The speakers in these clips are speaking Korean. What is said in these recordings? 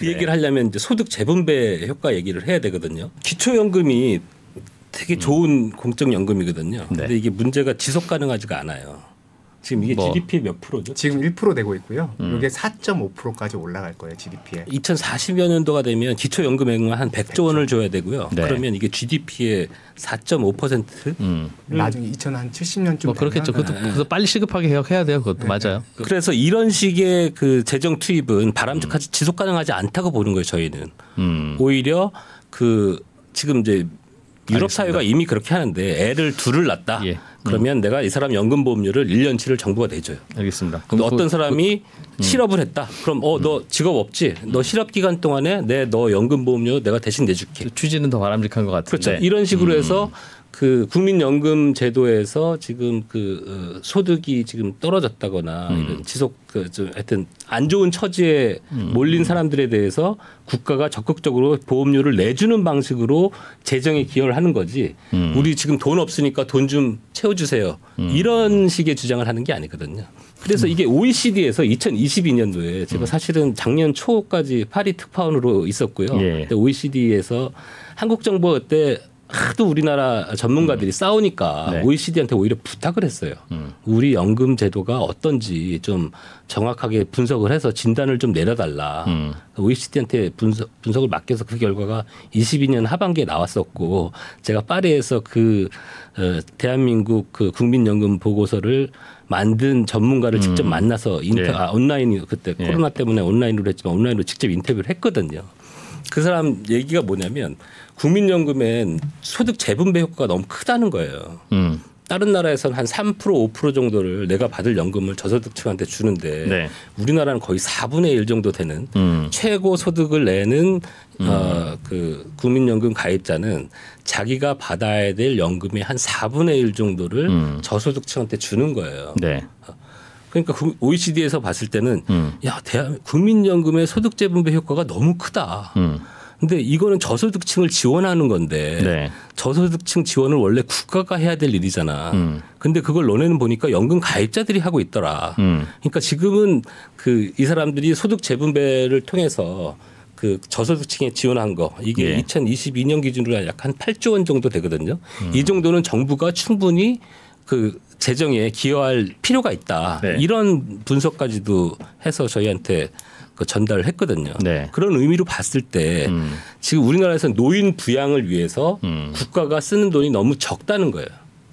그 얘기를 하려면 이제 소득 재분배 효과 얘기를 해야 되거든요. 기초연금이 되게 좋은 공적연금이거든요. 네. 근데 이게 문제가 지속 가능하지가 않아요. 지금 이게 뭐. GDP 몇 프로죠? 지금 1% 되고 있고요. 음. 이게 4.5%까지 올라갈 거예요 GDP에. 2040여 년도가 되면 기초 연금액만 한 100조 원을 줘야 되고요. 네. 그러면 이게 GDP의 4.5% 음. 나중에 2070년쯤 뭐 그렇겠죠. 그것도, 그것도 빨리 시급하게 해야 해야 돼요. 그것도 맞아요. 그래서 이런 식의 그 재정 투입은 바람직하지 지속 가능하지 않다고 보는 거예요. 저희는 음. 오히려 그 지금 이제 유럽 알겠습니다. 사회가 이미 그렇게 하는데 애를 둘을 낳았다. 예. 그러면 내가 이 사람 연금 보험료를 1년치를 정부가 내줘요. 알겠습니다. 그럼 어떤 그- 사람이 실업을 했다. 그럼 어 너 직업 없지? 너 실업 기간 동안에 내 너 연금 보험료 내가 대신 내줄게. 그 취지는 더 바람직한 것 같은데. 그렇죠. 이런 식으로 해서 그 국민연금 제도에서 지금 그 어, 소득이 지금 떨어졌다거나 이런 지속 그 좀 하여튼 안 좋은 처지에 몰린 사람들에 대해서 국가가 적극적으로 보험료를 내주는 방식으로 재정에 기여를 하는 거지. 우리 지금 돈 없으니까 돈 좀 채워주세요. 이런 식의 주장을 하는 게 아니거든요. 그래서 이게 OECD에서 2022년도에 제가 사실은 작년 초까지 파리 특파원으로 있었고요. 예. 근데 OECD에서 한국 정부가 그때 하도 우리나라 전문가들이 싸우니까 네. OECD한테 오히려 부탁을 했어요. 우리 연금 제도가 어떤지 좀 정확하게 분석을 해서 진단을 좀 내려달라. 음. OECD한테 분석, 분석을 맡겨서 그 결과가 22년 하반기에 나왔었고 제가 파리에서 그 어, 대한민국 그 국민연금 보고서를 만든 전문가를 직접 만나서 인터 예. 아, 온라인 그때 예. 코로나 때문에 온라인으로 했지만 온라인으로 직접 인터뷰를 했거든요. 그 사람 얘기가 뭐냐면 국민연금엔 소득 재분배 효과가 너무 크다는 거예요. 음. 다른 나라에서는 한 3% 5% 정도를 내가 받을 연금을 저소득층한테 주는데 네. 우리나라는 거의 4분의 1 정도 되는 음. 최고 소득을 내는 어, 그 국민연금 가입자는 자기가 받아야 될 연금의 한 4분의 1 정도를 음. 저소득층한테 주는 거예요. 네. 그러니까 그 OECD에서 봤을 때는 음. 야, 대한 국민연금의 소득 재분배 효과가 너무 크다. 음. 근데 이거는 저소득층을 지원하는 건데 네. 저소득층 지원을 원래 국가가 해야 될 일이잖아. 음. 근데 그걸 너네는 보니까 연금 가입자들이 하고 있더라. 음. 그러니까 지금은 그 이 사람들이 소득 재분배를 통해서 그 저소득층에 지원한 거 이게 예. 2022년 기준으로 약 한 8조 원 정도 되거든요. 음. 이 정도는 정부가 충분히 그 재정에 기여할 필요가 있다. 네. 이런 분석까지도 해서 저희한테 그 전달을 했거든요. 네. 그런 의미로 봤을 때 음. 지금 우리나라에서 노인 부양을 위해서 음. 국가가 쓰는 돈이 너무 적다는 거예요.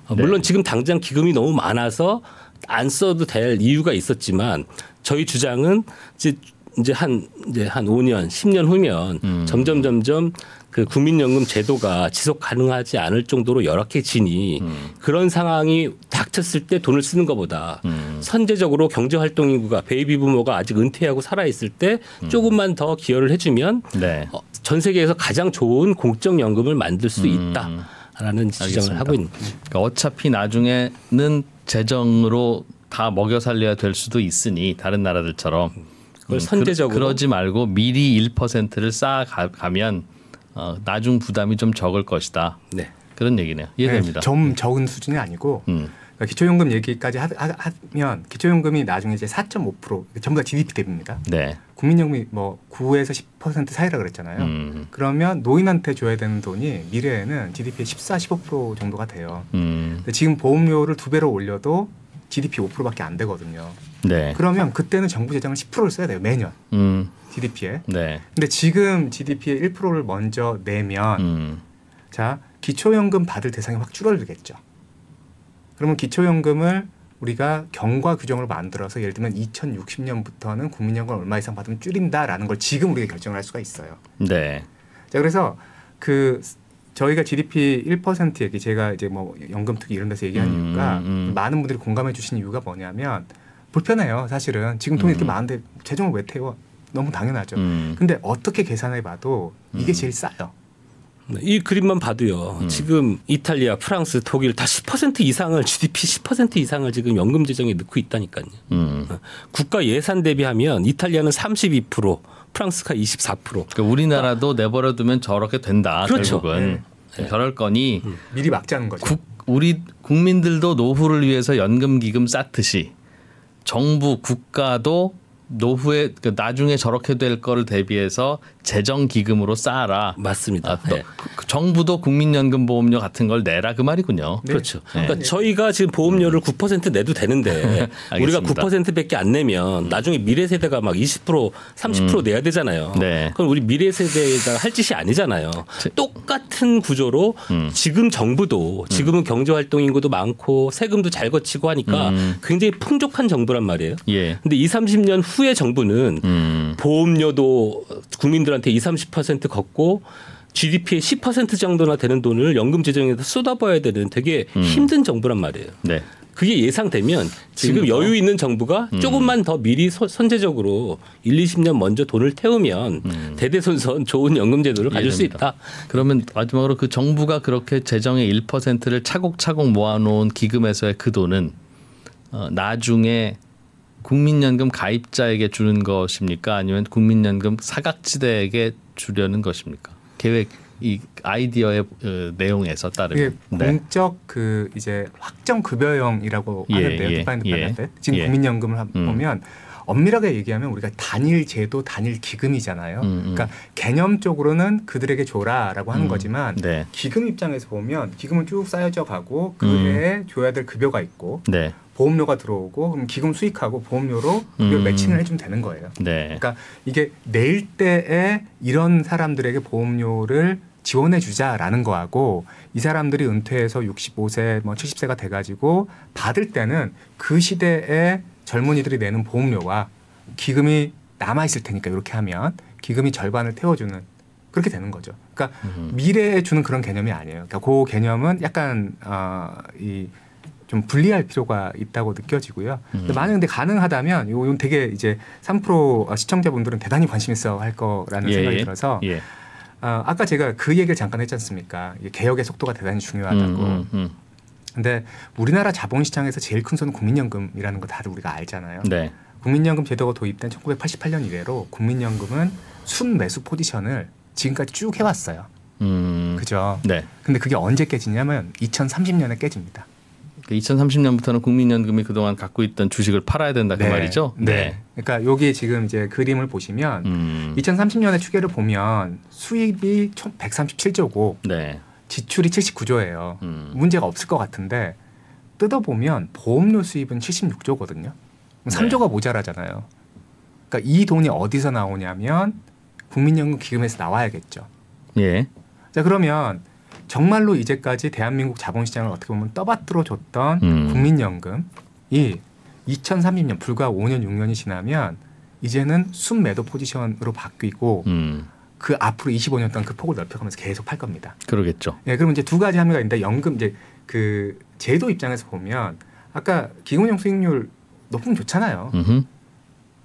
어, 네. 물론 지금 당장 기금이 너무 많아서 안 써도 될 이유가 있었지만 저희 주장은 이제 이제 한 이제 한 5년, 10년 후면 음. 점점 점점 그 국민연금 제도가 지속 가능하지 않을 정도로 열악해지니 음. 그런 상황이 닥쳤을 때 돈을 쓰는 것보다 음. 선제적으로 경제 활동 인구가 베이비 부머가 아직 은퇴하고 살아 있을 때 음. 조금만 더 기여를 해주면 네. 어, 전 세계에서 가장 좋은 공적 연금을 만들 수 음. 있다라는 알겠습니다. 하고 있는 거죠. 그러니까 어차피 나중에는 재정으로 다 먹여 살려야 될 수도 있으니 다른 나라들처럼 그걸 음, 선제적으로 그, 러지 말고 미리 1%를 쌓아 가- 가면 어, 나중 부담이 좀 적을 것이다. 네. 그런 얘기네요. 이해됩니다. 네, 좀 적은 수준이 아니고 음. 그러니까 기초연금 얘기까지 하, 면 기초연금이 나중에 이제 4.5% 전부 다 GDP 대비입니다. 네. 국민연금이 뭐 9에서 10% 사이라 그랬잖아요. 음. 그러면 노인한테 줘야 되는 돈이 미래에는 GDP의 14, 15% 정도가 돼요. 음. 근데 지금 보험료를 두 배로 올려도 GDP 5%밖에 안 되거든요. 네. 그러면 그때는 정부 재정을 10%를 써야 돼요 매년 음. GDP에. 네. 근데 지금 GDP의 1%를 먼저 내면 음. 자 기초연금 받을 대상이 확 줄어들겠죠. 그러면 기초연금을 우리가 경과 규정을 만들어서 예를 들면 2060년부터는 국민연금 얼마 이상 받으면 줄인다라는 걸 지금 우리가 결정을 할 수가 있어요. 네. 자 그래서 그 저희가 GDP 1% 얘기 제가 이제 뭐 연금 투기 이런 데서 얘기하는 음, 이유가 음. 많은 분들이 공감해 주신 이유가 뭐냐면 불편해요 사실은 지금 돈이 이렇게 음. 많은데 재정을 왜 태워 너무 당연하죠. 음. 근데 어떻게 계산해 봐도 이게 제일 싸요. 네, 이 그림만 봐도요. 음. 지금 이탈리아, 프랑스, 독일 다 10% 이상을 GDP 10% 이상을 지금 연금 재정에 넣고 있다니까요. 음. 국가 예산 대비하면 이탈리아는 32%, 프랑스가 24%. 그러니까 우리나라도 내버려 두면 저렇게 된다. 그렇죠. 결국은 저럴 거니 미리 막자는 거죠. 국, 우리 국민들도 노후를 위해서 연금 기금 쌓듯이 정부 국가도 노후에 그 나중에 저렇게 될 거를 대비해서 재정 기금으로 쌓아라. 맞습니다. 아, 또 네. 그 정부도 국민연금 보험료 같은 걸 내라 그 말이군요. 그렇죠. 그러니까 저희가 지금 보험료를 9% 내도 되는데 우리가 알겠습니다. 9%밖에 안 내면 나중에 미래 세대가 막 20% 30% 내야 되잖아요. 네. 그럼 우리 미래 세대가 할 짓이 아니잖아요. 똑같은 구조로 지금 정부도 지금은 경제 활동 인구도 많고 세금도 잘 거치고 하니까 굉장히 풍족한 정부란 말이에요. 예. 근데 2, 30년 후의 정부는 음. 보험료도 국민들한테 2, 30% 걷고 GDP의 10% 정도나 되는 돈을 연금 재정에서 쏟아봐야 되는 되게 힘든 정부란 말이에요. 네. 그게 예상되면 지금? 여유 있는 정부가 조금만 더 미리 서- 선제적으로 1, 20년 먼저 돈을 태우면 대대손손 좋은 연금 제도를 가질 수. 있다. 그러면 마지막으로 그 정부가 그렇게 재정의 1%를 차곡차곡 모아놓은 기금에서의 그 돈은 어, 나중에 국민연금 가입자에게 주는 것입니까? 아니면 국민연금 사각지대에게 주려는 것입니까? 계획 이 아이디어의 어, 내용에서 따르면 네. 공적 그 이제 확정 급여형이라고 예, 하는데요. 예, defined 예, 지금 예. 국민연금을 하- 음. 보면 엄밀하게 얘기하면 우리가 단일 제도, 단일 기금이잖아요. 음, 음. 그러니까 개념적으로는 그들에게 줘라라고 하는 음, 거지만 네. 기금 입장에서 보면 기금은 쭉 쌓여져 가고 그 음. 해에 줘야 될 급여가 있고 네. 보험료가 들어오고 그럼 기금 수익하고 보험료로 급여 음. 매칭을 해주면 되는 거예요. 네. 그러니까 이게 낼 때에 이런 사람들에게 보험료를 지원해 주자라는 거하고 이 사람들이 은퇴해서 65세 뭐 70세가 돼 가지고 받을 때는 그 시대에 젊은이들이 내는 보험료와 기금이 남아 있을 테니까 이렇게 하면 기금이 절반을 태워 주는 그렇게 되는 거죠. 그러니까 음. 미래에 주는 그런 개념이 아니에요. 그러니까 그 개념은 약간 어이 좀 분리할 필요가 있다고 느껴지고요. 근데 만약 근데 가능하다면 이건 되게 이제 3프로 시청자분들은 대단히 관심 있어 할 거라는 생각이 들어서 예. 어, 아까 제가 그 얘기를 잠깐 했지 않습니까? 개혁의 속도가 대단히 중요하다고. 음, 음, 음. 근데 우리나라 자본시장에서 제일 큰 손은 국민연금이라는 거 다들 우리가 알잖아요. 네. 국민연금 제도가 도입된 1988년 이래로 국민연금은 순매수 포지션을 지금까지 쭉 해왔어요. 음. 그죠? 네. 근데 그게 언제 깨지냐면 2030년에 깨집니다. 2030년부터는 국민연금이 그동안 갖고 있던 주식을 팔아야 된다 그 말이죠. 네. 그러니까 여기 지금 이제 그림을 보시면 음. 2030년의 추계를 보면 수입이 총 137조고 네. 지출이 79조예요. 음. 문제가 없을 것 같은데 뜯어 보면 보험료 수입은 76조거든요. 네. 3조가 모자라잖아요. 그러니까 이 돈이 어디서 나오냐면 국민연금 기금에서 나와야겠죠. 예. 자 그러면 정말로 이제까지 대한민국 자본시장을 어떻게 보면 떠받들어 줬던 음. 국민연금이 2030년 불과 5년 6년이 지나면 이제는 순매도 포지션으로 바뀌고 음. 그 앞으로 25년 동안 그 폭을 넓혀가면서 계속 팔 겁니다. 그러겠죠. 예, 그럼 이제 두 가지 함의가 있는데 연금 이제 그 제도 입장에서 보면 아까 기금형 수익률 높으면 좋잖아요. 음흠.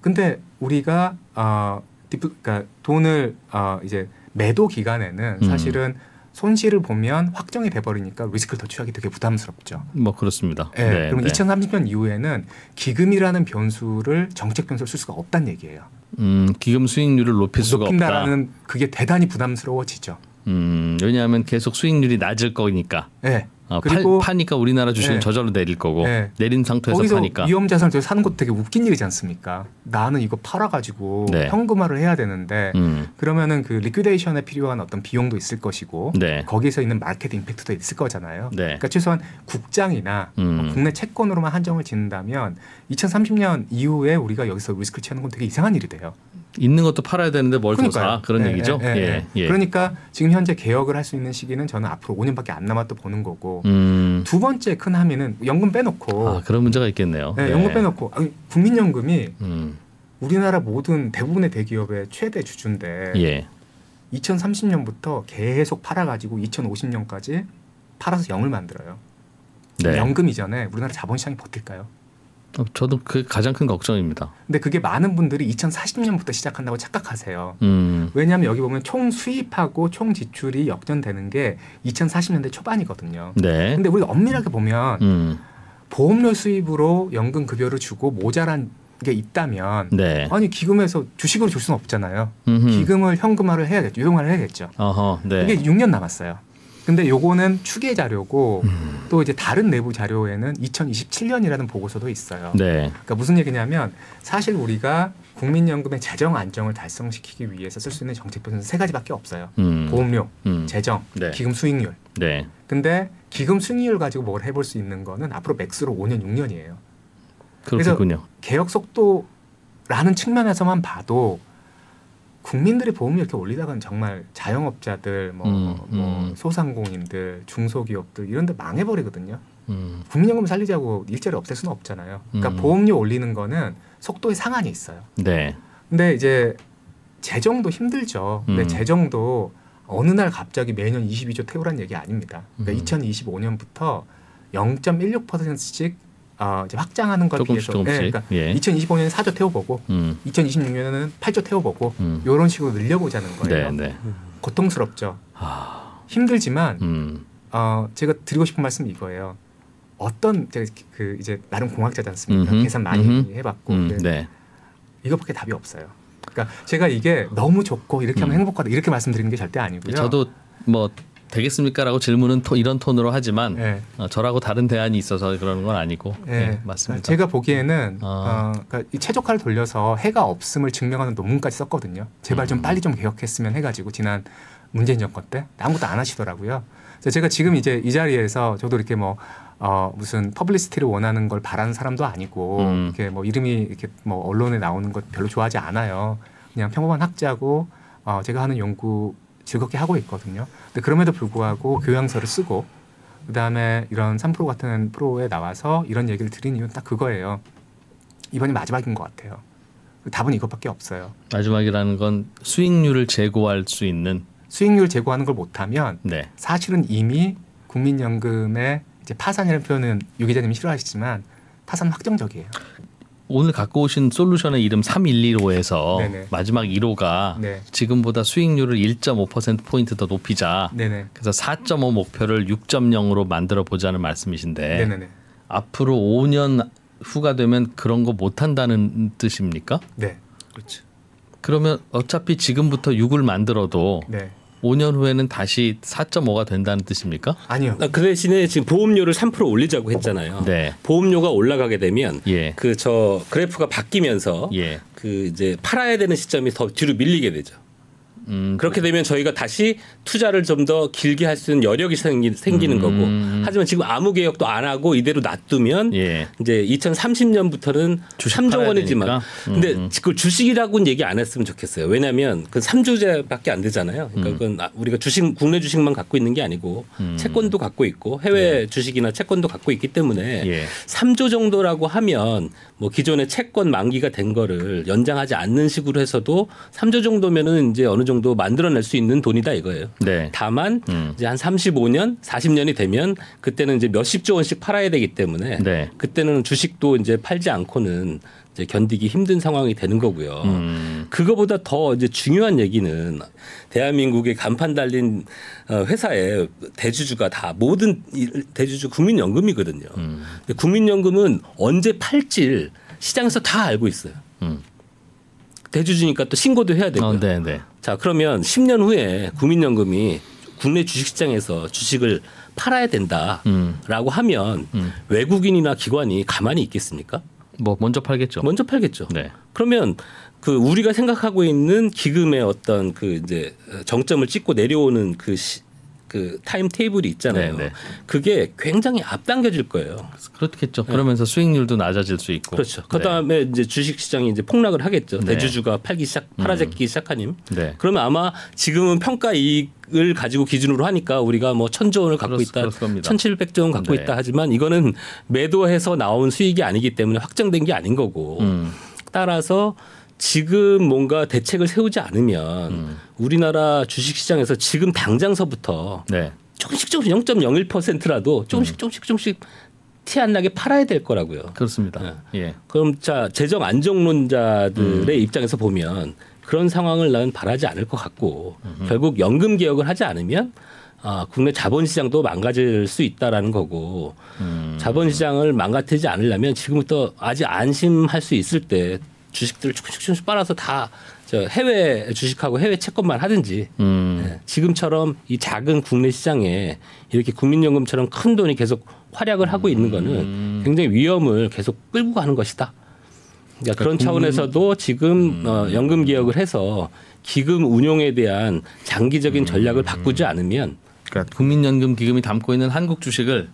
근데 우리가 어 그러니까 돈을 어 이제 매도 기간에는 음. 사실은 손실을 보면 확정이 돼 버리니까 리스크를 더 취하기 되게 부담스럽죠. 뭐 그렇습니다. 예. 네, 그럼 네. 2030년 이후에는 기금이라는 변수를 정책 변수를 쓸 수가 없다는 얘기예요. 음, 기금 수익률을 높일 수가 없다. 높인다라는 그게 대단히 부담스러워지죠. 음, 왜냐하면 계속 수익률이 낮을 거니까. 예. 어, 그리고 팔, 파니까 우리나라 주식은 네. 저절로 내릴 거고 네. 내린 상태에서 거기서 파니까. 위험 자산을 사는 것도 되게 웃긴 일이지 않습니까? 나는 이거 팔아가지고 네. 현금화를 해야 되는데 음, 그러면은 그 liquidation에 필요한 어떤 비용도 있을 것이고 네. 거기서 있는 market impact도 있을 거잖아요. 네. 그러니까 최소한 국장이나 음. 뭐 국내 채권으로만 한정을 짓는다면 2030년 이후에 우리가 여기서 리스크를 취하는 건 되게 이상한 일이 돼요. 있는 것도 팔아야 되는데 뭘 더. 사? 그런 예, 얘기죠. 예, 예, 예, 예. 그러니까 지금 현재 개혁을 할 수 있는 시기는 저는 앞으로 5년밖에 안 남았다 보는 거고 음, 두 번째 큰 함의는 연금 빼놓고 아, 그런 문제가 있겠네요. 네, 연금 빼놓고 아니, 국민연금이 음, 우리나라 모든 대부분의 대기업의 최대 주주인데 예. 2030년부터 계속 팔아가지고 2050년까지 팔아서 영을 만들어요. 네. 연금 이전에 우리나라 자본시장이 버틸까요? 어, 저도 그 가장 큰 걱정입니다. 근데 그게 많은 분들이 2040년부터 시작한다고 착각하세요. 음, 왜냐하면 여기 보면 총 수입하고 총 지출이 역전되는 게 2040년대 초반이거든요. 네. 근데 우리가 엄밀하게 보면 음, 보험료 수입으로 연금 급여를 주고 모자란 게 있다면 네. 아니 기금에서 주식으로 줄 수는 없잖아요. 음흠. 기금을 현금화를 해야겠죠. 유동화를 해야겠죠. 어허, 네. 이게 6년 남았어요. 근데 요거는 추계 자료고 음. 또 이제 다른 내부 자료에는 2027년이라는 보고서도 있어요. 네. 그러니까 무슨 얘기냐면 사실 우리가 국민연금의 재정 안정을 달성시키기 위해서 쓸 수 있는 정책표는 세 가지밖에 없어요. 음. 보험료, 음. 재정, 네. 기금 수익률. 네. 근데 기금 수익률 가지고 뭘 해볼 수 있는 거는 앞으로 맥스로 5년, 6년이에요. 그렇군요. 개혁 속도라는 측면에서만 봐도 국민들이 보험료 이렇게 올리다가는 정말 자영업자들, 뭐, 음, 뭐 음. 소상공인들, 중소기업들 이런 데 망해버리거든요. 음. 국민연금 살리자고 일자리 없앨 수는 없잖아요. 그러니까 음. 보험료 올리는 거는 속도의 상한이 있어요. 네. 근데 이제 재정도 힘들죠. 근데 음. 재정도 어느 날 갑자기 매년 22조 태우란 얘기 아닙니다. 그러니까 음. 2025년부터 0.16%씩 어, 이제 확장하는 걸 조금씩 위해서 조금씩. 네, 그러니까 예. 2025년에 4조 태워보고 음. 2026년에는 8조 태워보고 음. 이런 식으로 늘려보자는 네, 거예요. 네. 고통스럽죠. 아. 힘들지만 음. 어, 제가 드리고 싶은 말씀이 이거예요. 어떤 제가 그 이제 나름 공학자지 않습니까? 음흠, 계산 많이 음흠. 해봤고 음. 근데 네. 이것밖에 답이 없어요. 그러니까 제가 이게 너무 좋고 이렇게 하면 음. 행복하다 이렇게 말씀드리는 게 절대 아니고요. 저도 뭐 되겠습니까라고 질문은 토, 이런 톤으로 하지만 예. 어, 저라고 다른 대안이 있어서 그러는 건 아니고 예, 네, 맞습니다. 제가 보기에는 아. 어, 그러니까 이 최적화를 돌려서 해가 없음을 증명하는 논문까지 썼거든요. 제발 좀 음. 빨리 좀 개혁했으면 해가지고 지난 문재인 정권 때 아무것도 안 하시더라고요. 그래서 제가 지금 이제 이 자리에서 저도 이렇게 뭐 어, 무슨 publicity를 원하는 걸 바라는 사람도 아니고 음. 이렇게 뭐 이름이 이렇게 뭐 언론에 나오는 것 별로 좋아하지 않아요. 그냥 평범한 학자고 어, 제가 하는 연구 즐겁게 하고 있거든요. 근데 그럼에도 불구하고 교양서를 쓰고 그다음에 이런 3프로 같은 프로에 나와서 이런 얘기를 드린 이유는 딱 그거예요. 이번이 마지막인 것 같아요. 답은 이것밖에 없어요. 마지막이라는 건 수익률을 제고할 수 있는 수익률 제고하는 걸 못하면 네. 사실은 이미 국민연금의 이제 파산이라는 표현은 유 기자님이 싫어하시지만 파산 확정적이에요. 오늘 갖고 오신 솔루션의 이름 3115에서 네네. 마지막 1호가 네. 지금보다 수익률을 1.5% 포인트 더 높이자. 네네. 그래서 4.5 목표를 6.0으로 만들어 보자는 말씀이신데 네네네. 앞으로 5년 후가 되면 그런 거 못 한다는 뜻입니까? 네. 그렇죠. 그러면 어차피 지금부터 6을 만들어도 네. 5년 후에는 다시 4.5가 된다는 뜻입니까? 아니요. 그 대신에 지금 보험료를 3% 올리자고 했잖아요. 네. 보험료가 올라가게 되면 예. 그 저 그래프가 바뀌면서 예. 그 이제 팔아야 되는 시점이 더 뒤로 밀리게 되죠. 음, 그렇게 되면 저희가 다시 투자를 좀 더 길게 할 수 있는 여력이 생기, 생기는 음. 거고 하지만 지금 아무 개혁도 안 하고 이대로 놔두면 예. 이제 2030년부터는 주식 3조 팔아야 원이지만 되니까. 근데 음. 그걸 주식이라고는 얘기 안 했으면 좋겠어요. 왜냐하면 그 3주제밖에 안 되잖아요. 음. 그러니까 그건 아- 우리가 주식 국내 주식만 갖고 있는 게 아니고 채권도 갖고 있고 해외 주식이나 채권도 갖고 있기 때문에 예. 3조 정도라고 하면 뭐 기존의 채권 만기가 된 거를 연장하지 않는 식으로 해서도 3조 정도면은 이제 어느 정도 만들어낼 수 있는 돈이다 이거예요. 네. 다만 음. 이제 한 35년, 40년이 되면 그때는 이제 몇십조 원씩 팔아야 되기 때문에 네. 그때는 주식도 이제 팔지 않고는 이제 견디기 힘든 상황이 되는 거고요. 음. 그거보다 더 이제 중요한 얘기는 대한민국의 간판 달린 어, 회사의 대주주가 다 모든 이- 대주주 국민연금이거든요. 음. 근데 국민연금은 언제 팔질 시장에서 다 알고 있어요. 음. 대주주니까 또 신고도 해야 되고요. 어, 네, 네. 자 그러면 10년 후에 국민연금이 국내 주식시장에서 주식을 팔아야 된다라고 음. 하면 음. 외국인이나 기관이 가만히 있겠습니까? 뭐 먼저 팔겠죠. 먼저 팔겠죠. 네. 그러면 그 우리가 생각하고 있는 기금의 어떤 그 이제 정점을 찍고 내려오는 그, 시, 그 타임 테이블이 있잖아요. 네, 네. 그게 굉장히 앞당겨질 거예요. 그렇겠죠. 그러면서 수익률도 낮아질 수 있고. 네. 그렇죠. 네. 그다음에 이제 주식 시장이 이제 폭락을 하겠죠. 네. 음. 대주주가 팔기 시작, 팔아제기 시작하님. 네. 그러면 아마 지금은 평가 이익을 가지고 기준으로 하니까 우리가 뭐 천조 원을 갖고 그렇- 있다, 그럴 겁니다. 천칠백 조 원 갖고 네. 있다 하지만 이거는 매도해서 나온 수익이 아니기 때문에 확정된 게 아닌 거고 음. 따라서 지금 뭔가 대책을 세우지 않으면 음. 우리나라 주식 시장에서 지금 당장서부터 네. 조금씩 조금씩 0.01%라도 음. 조금씩 조금씩 조금씩 티 안 나게 팔아야 될 거라고요. 그렇습니다. 예. 그럼 자 재정 안정론자들의 음. 입장에서 보면 그런 상황을 나는 바라지 않을 것 같고 결국 연금 개혁을 하지 않으면 아, 국내 자본시장도 망가질 수 있다라는 거고 음. 자본시장을 망가뜨리지 않으려면 지금부터 아직 안심할 수 있을 때 주식들을 조금씩 조금씩 빨아서 다 저 해외 주식하고 해외 채권만 하든지 음. 예, 지금처럼 이 작은 국내 시장에 이렇게 국민연금처럼 큰 돈이 계속 활약을 하고 있는 거는 굉장히 위험을 계속 끌고 가는 것이다. 그러니까 그런 차원에서도 지금 어, 연금 개혁을 해서 기금 운용에 대한 장기적인 전략을 바꾸지 않으면 그러니까 국민연금 기금이 담고 있는 한국 주식을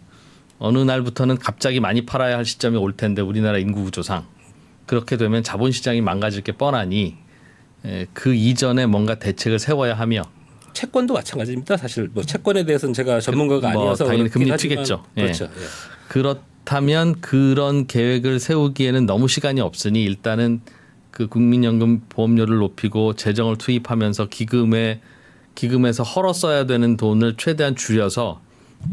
어느 날부터는 갑자기 많이 팔아야 할 시점이 올 텐데 우리나라 인구 구조상 그렇게 되면 자본시장이 망가질 게 뻔하니 에, 그 이전에 뭔가 대책을 세워야 하며 채권도 마찬가지입니다. 사실 뭐 채권에 대해서는 제가 전문가가 뭐 아니어서 당연히 금리 튀겠죠. 예. 그렇죠. 예. 그렇다면 그런 계획을 세우기에는 너무 시간이 없으니 일단은 그 국민연금 보험료를 높이고 재정을 투입하면서 기금에 기금에서 헐어 써야 되는 돈을 최대한 줄여서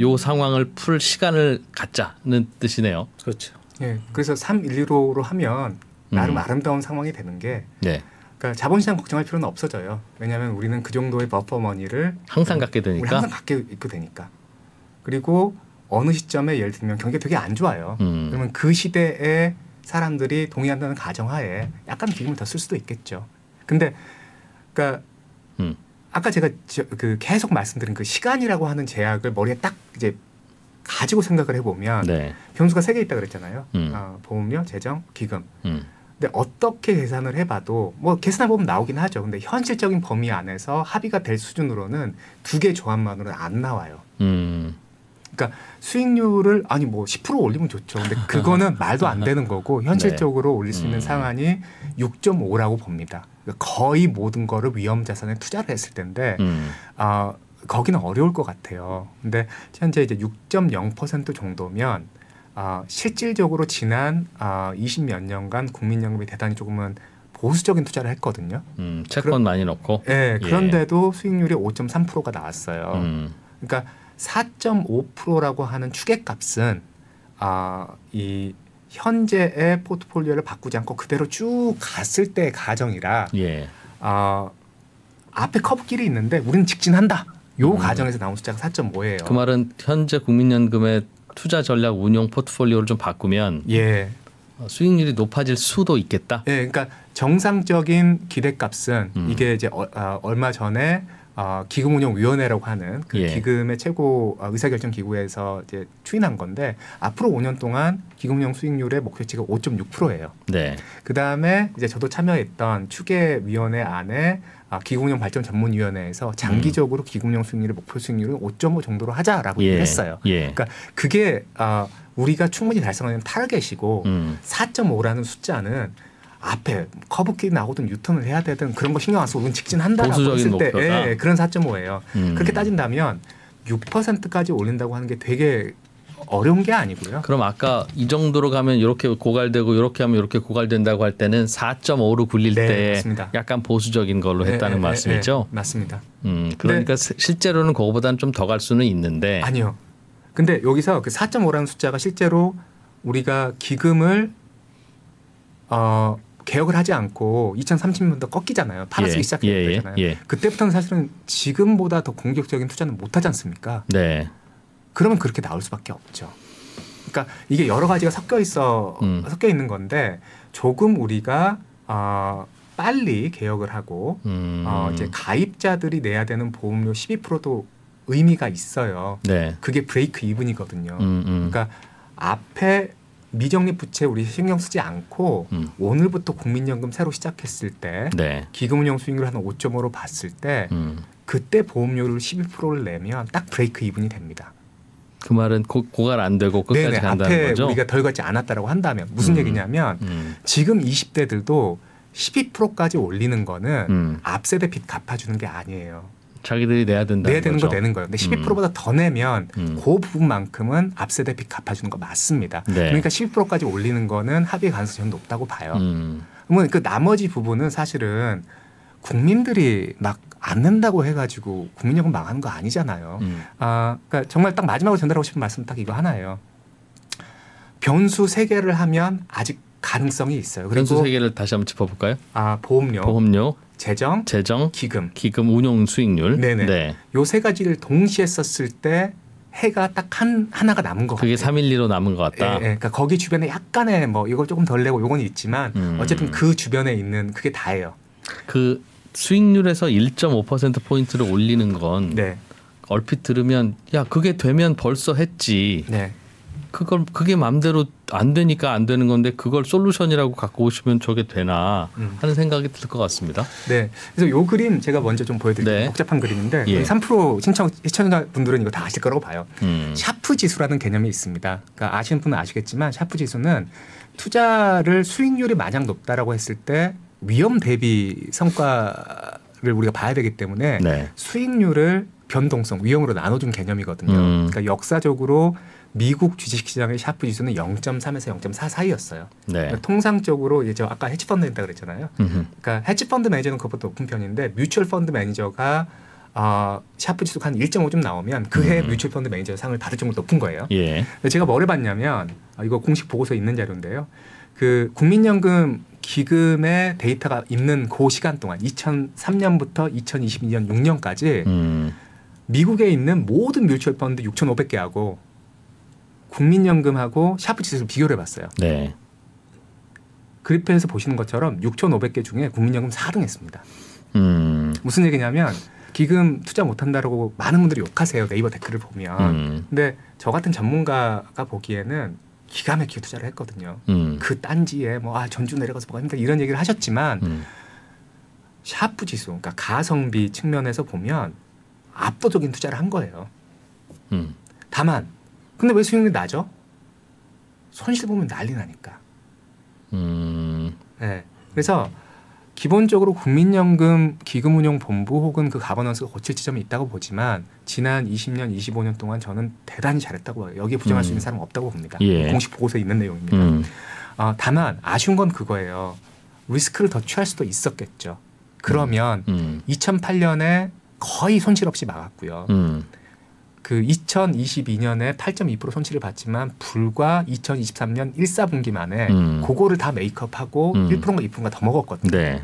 요 상황을 풀 시간을 갖자는 뜻이네요. 그렇죠. 예, 그래서 3.115로 하면 나름 음. 아름다운 상황이 되는 게 네. 그러니까 자본시장 걱정할 필요는 없어져요. 왜냐하면 우리는 그 정도의 buffer money를 항상 갖게 되니까. 항상 갖게 있고 되니까. 그리고 어느 시점에 예를 들면 경기가 되게 안 좋아요. 음. 그러면 그 시대에 사람들이 동의한다는 가정하에 약간 기금을 더 쓸 수도 있겠죠. 근데 그러니까 음. 아까 제가 저- 그 계속 말씀드린 그 시간이라고 하는 제약을 머리에 딱 이제 가지고 생각을 해보면 네. 변수가 세 개 있다 그랬잖아요. 음. 어, 보험료, 재정, 기금. 음. 근데 어떻게 계산을 해봐도 뭐 계산해 보면 나오긴 하죠. 근데 현실적인 범위 안에서 합의가 될 수준으로는 두 개 조합만으로는 안 나와요. 음. 그러니까 수익률을 아니 뭐 10% 올리면 좋죠. 근데 그거는 말도 안 되는 거고 현실적으로 올릴 수 있는 음. 상한이 6.5라고 봅니다. 그러니까 거의 모든 거를 위험 자산에 투자를 했을 텐데 음. 아 거기는 어려울 것 같아요. 근데 현재 이제 6.0% 정도면 아 실질적으로 지난 아 20몇 년간 국민연금이 대단히 조금은 보수적인 투자를 했거든요. 음. 채권 많이 넣고. 예, 예. 그런데도 수익률이 5.3%가 나왔어요. 음. 그러니까 4.5%라고 하는 추계값은 아, 이 현재의 포트폴리오를 바꾸지 않고 그대로 쭉 갔을 때의 가정이라 예. 아, 앞에 커브길이 있는데 우리는 직진한다. 요 가정에서 나온 숫자가 4.5예요. 그 말은 현재 국민연금의 투자 전략 운용 포트폴리오를 좀 바꾸면 예. 어, 수익률이 높아질 수도 있겠다. 예, 그러니까 정상적인 기대값은 음. 이게 이제 어, 아, 얼마 전에 어, 기금운용위원회라고 하는 그 예. 기금의 최고 어, 의사결정 기구에서 이제 추인한 건데 앞으로 5년 동안 기금운용 수익률의 목표치가 5.6%예요. 네. 그 다음에 이제 저도 참여했던 추계위원회 안에 아, 기금운용 발전 전문위원회에서 장기적으로 기금운용 수익률의 목표 수익률은 5.5 정도로 하자라고 예. 했어요. 예. 그러니까 그게 아, 우리가 충분히 달성하는 타겟이고 음. 4.5라는 숫자는 앞에 커브길이 나오든 유턴을 해야 되든 그런 거 신경 안 쓰고 직진한다라고 했을 때. 예, 그런 4.5예요. 음. 그렇게 따진다면 6%까지 올린다고 하는 게 되게 어려운 게 아니고요. 그럼 아까 이 정도로 가면 이렇게 고갈되고 이렇게 하면 이렇게 고갈된다고 할 때는 4.5로 굴릴 네, 때 맞습니다. 약간 보수적인 걸로 예, 했다는 예, 말씀이죠. 예, 예, 맞습니다. 음, 그러니까 시- 실제로는 그거보다는 좀 더 갈 수는 있는데 아니요. 근데 여기서 그 4.5라는 숫자가 실제로 우리가 기금을 어, 개혁을 하지 않고 2030년도 꺾이잖아요. 팔아쓰기 예, 시작했잖아요. 예, 예, 예. 그때부터는 사실은 지금보다 더 공격적인 투자는 못 하지 않습니까? 네. 그러면 그렇게 나올 수밖에 없죠. 그러니까 이게 여러 가지가 섞여 있어 음. 섞여 있는 건데 조금 우리가 어, 빨리 개혁을 하고 음. 어, 이제 가입자들이 내야 되는 보험료 12%도 의미가 있어요. 네. 그게 브레이크 이븐이거든요. 음, 음. 그러니까 앞에 미적립 부채 우리 신경 쓰지 않고 음. 오늘부터 국민연금 새로 시작했을 때 네. 기금운용 수익률 한 5.5로 봤을 때 음. 그때 보험료를 12%를 내면 딱 브레이크 이븐이 됩니다. 그 말은 고, 고갈 안 되고 끝까지 네네 간다는 앞에 거죠. 우리가 덜 걷지 않았다라고 한다면 무슨 음. 얘기냐면 음. 지금 20대들도 12%까지 올리는 거는 음. 앞세대 빚 갚아주는 게 아니에요. 자기들이 내야 된다는 내야 되는 거죠. 거 내는 거예요. 근데 12%보다 더 내면 음. 그 부분만큼은 앞세대 빚 갚아주는 거 맞습니다. 네. 그러니까 12%까지 올리는 거는 합의 가능성이 전 높다고 봐요. 음. 그러면 그 나머지 부분은 사실은 국민들이 막안 낸다고 해가지고 국민연금 망하는 거 아니잖아요. 음. 아, 그러니까 정말 딱 마지막으로 전달하고 싶은 말씀 딱 이거 하나예요. 변수 세 개를 하면 아직 가능성이 있어요. 변수 그리고 세 개를 다시 한번 짚어볼까요? 아 보험료, 보험료, 재정, 재정, 기금 기금 운용 수익률. 네네. 네. 요세 가지를 동시에 썼을 때 해가 딱 한 하나가 남은 것 그게 같아요. 312로 남은 것 같다. 예, 예. 그러니까 거기 주변에 약간의 뭐 이걸 조금 덜 내고 요건 있지만 음. 어쨌든 그 주변에 있는 그게 다예요. 그 수익률에서 1.5% 포인트를 올리는 건 네, 얼핏 들으면 야 그게 되면 벌써 했지. 네, 그걸 그게 마음대로 안 되니까 안 되는 건데 그걸 솔루션이라고 갖고 오시면 저게 되나 음. 하는 생각이 들 것 같습니다. 네. 그래서 요 그림 제가 먼저 좀 보여드릴게요. 네. 복잡한 그림인데 예. 우리 3% 신청 시청자 분들은 이거 다 아실 거라고 봐요. 음. 샤프 지수라는 개념이 있습니다. 그러니까 아시는 분은 아시겠지만 샤프 지수는 투자를 수익률이 마냥 높다라고 했을 때 위험 대비 성과를 우리가 봐야 되기 때문에 네. 수익률을 변동성 위험으로 나눠준 개념이거든요. 음. 그러니까 역사적으로 미국 주식시장의 샤프 지수는 0.3에서 0.4 사이였어요. 네. 그러니까 통상적으로 이제 저 아까 헤지펀드 했다 그랬잖아요. 음흠. 그러니까 헤지펀드 매니저는 그것보다 높은 편인데 뮤추얼 펀드 매니저가 어, 샤프 지수가 한 1.5좀 나오면 그해 음. 뮤추얼 펀드 매니저 상을 받을 정도로 높은 거예요. 예. 제가 뭘 해봤냐면 아, 이거 공식 보고서에 있는 자료인데요. 그 국민연금 기금의 데이터가 있는 그 시간 동안 2003년부터 2022년 6년까지 음. 미국에 있는 모든 뮤추얼 펀드 6,500개하고 국민연금하고 샤프 지수를 비교를 해봤어요. 네. 그래프에서 보시는 것처럼 6,500개 중에 국민연금 4등 했습니다. 음. 무슨 얘기냐면 기금 투자 못한다라고 많은 분들이 욕하세요 네이버 댓글을 보면. 음. 근데 저 같은 전문가가 보기에는 기가 막히게 투자를 했거든요. 음. 그 딴지에 뭐 아 전주 내려가서 뭐가 힘들다 이런 얘기를 하셨지만 음. 샤프 지수, 그러니까 가성비 측면에서 보면 압도적인 투자를 한 거예요. 음. 다만 근데 왜 수익률이 낮죠? 손실 보면 난리 나니까. 음. 네. 그래서 기본적으로 국민연금 기금운용본부 혹은 그 가버넌스가 고칠 지점이 있다고 보지만 지난 20년, 25년 동안 저는 대단히 잘했다고 봐요. 여기에 부정할 수 음. 있는 사람은 없다고 봅니다. 예. 공식 보고서에 있는 내용입니다. 음. 어, 다만 아쉬운 건 그거예요. 리스크를 더 취할 수도 있었겠죠. 그러면 음. 2008년에 거의 손실 없이 막았고요. 음. 그 2022년에 8.2% 손실을 봤지만 불과 2023년 1, 4분기 만에 음. 그거를 다 메이크업하고 음. 1%가 2%가 더 먹었거든요. 네.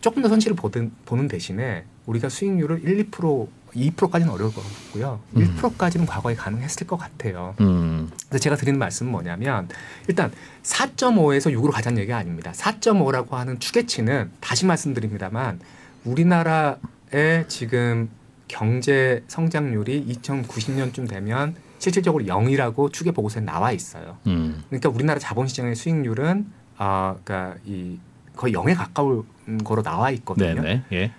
조금 더 손실을 보든, 보는 대신에 우리가 수익률을 1, 2% 2%까지는 어려울 것 같고요. 음. 1%까지는 과거에 가능했을 것 같아요. 음. 그래서 제가 드리는 말씀은 뭐냐면 일단 4.5에서 6으로 가자는 얘기가 아닙니다. 4.5라고 하는 추계치는 다시 말씀드립니다만 우리나라의 지금 경제 성장률이 2090년쯤 되면 실질적으로 0이라고 추계 보고서에 나와 있어요. 음. 그러니까 우리나라 자본시장의 수익률은 아, 그러니까 이 거의 0에 가까운 거로 나와 있거든요. 네네. 예.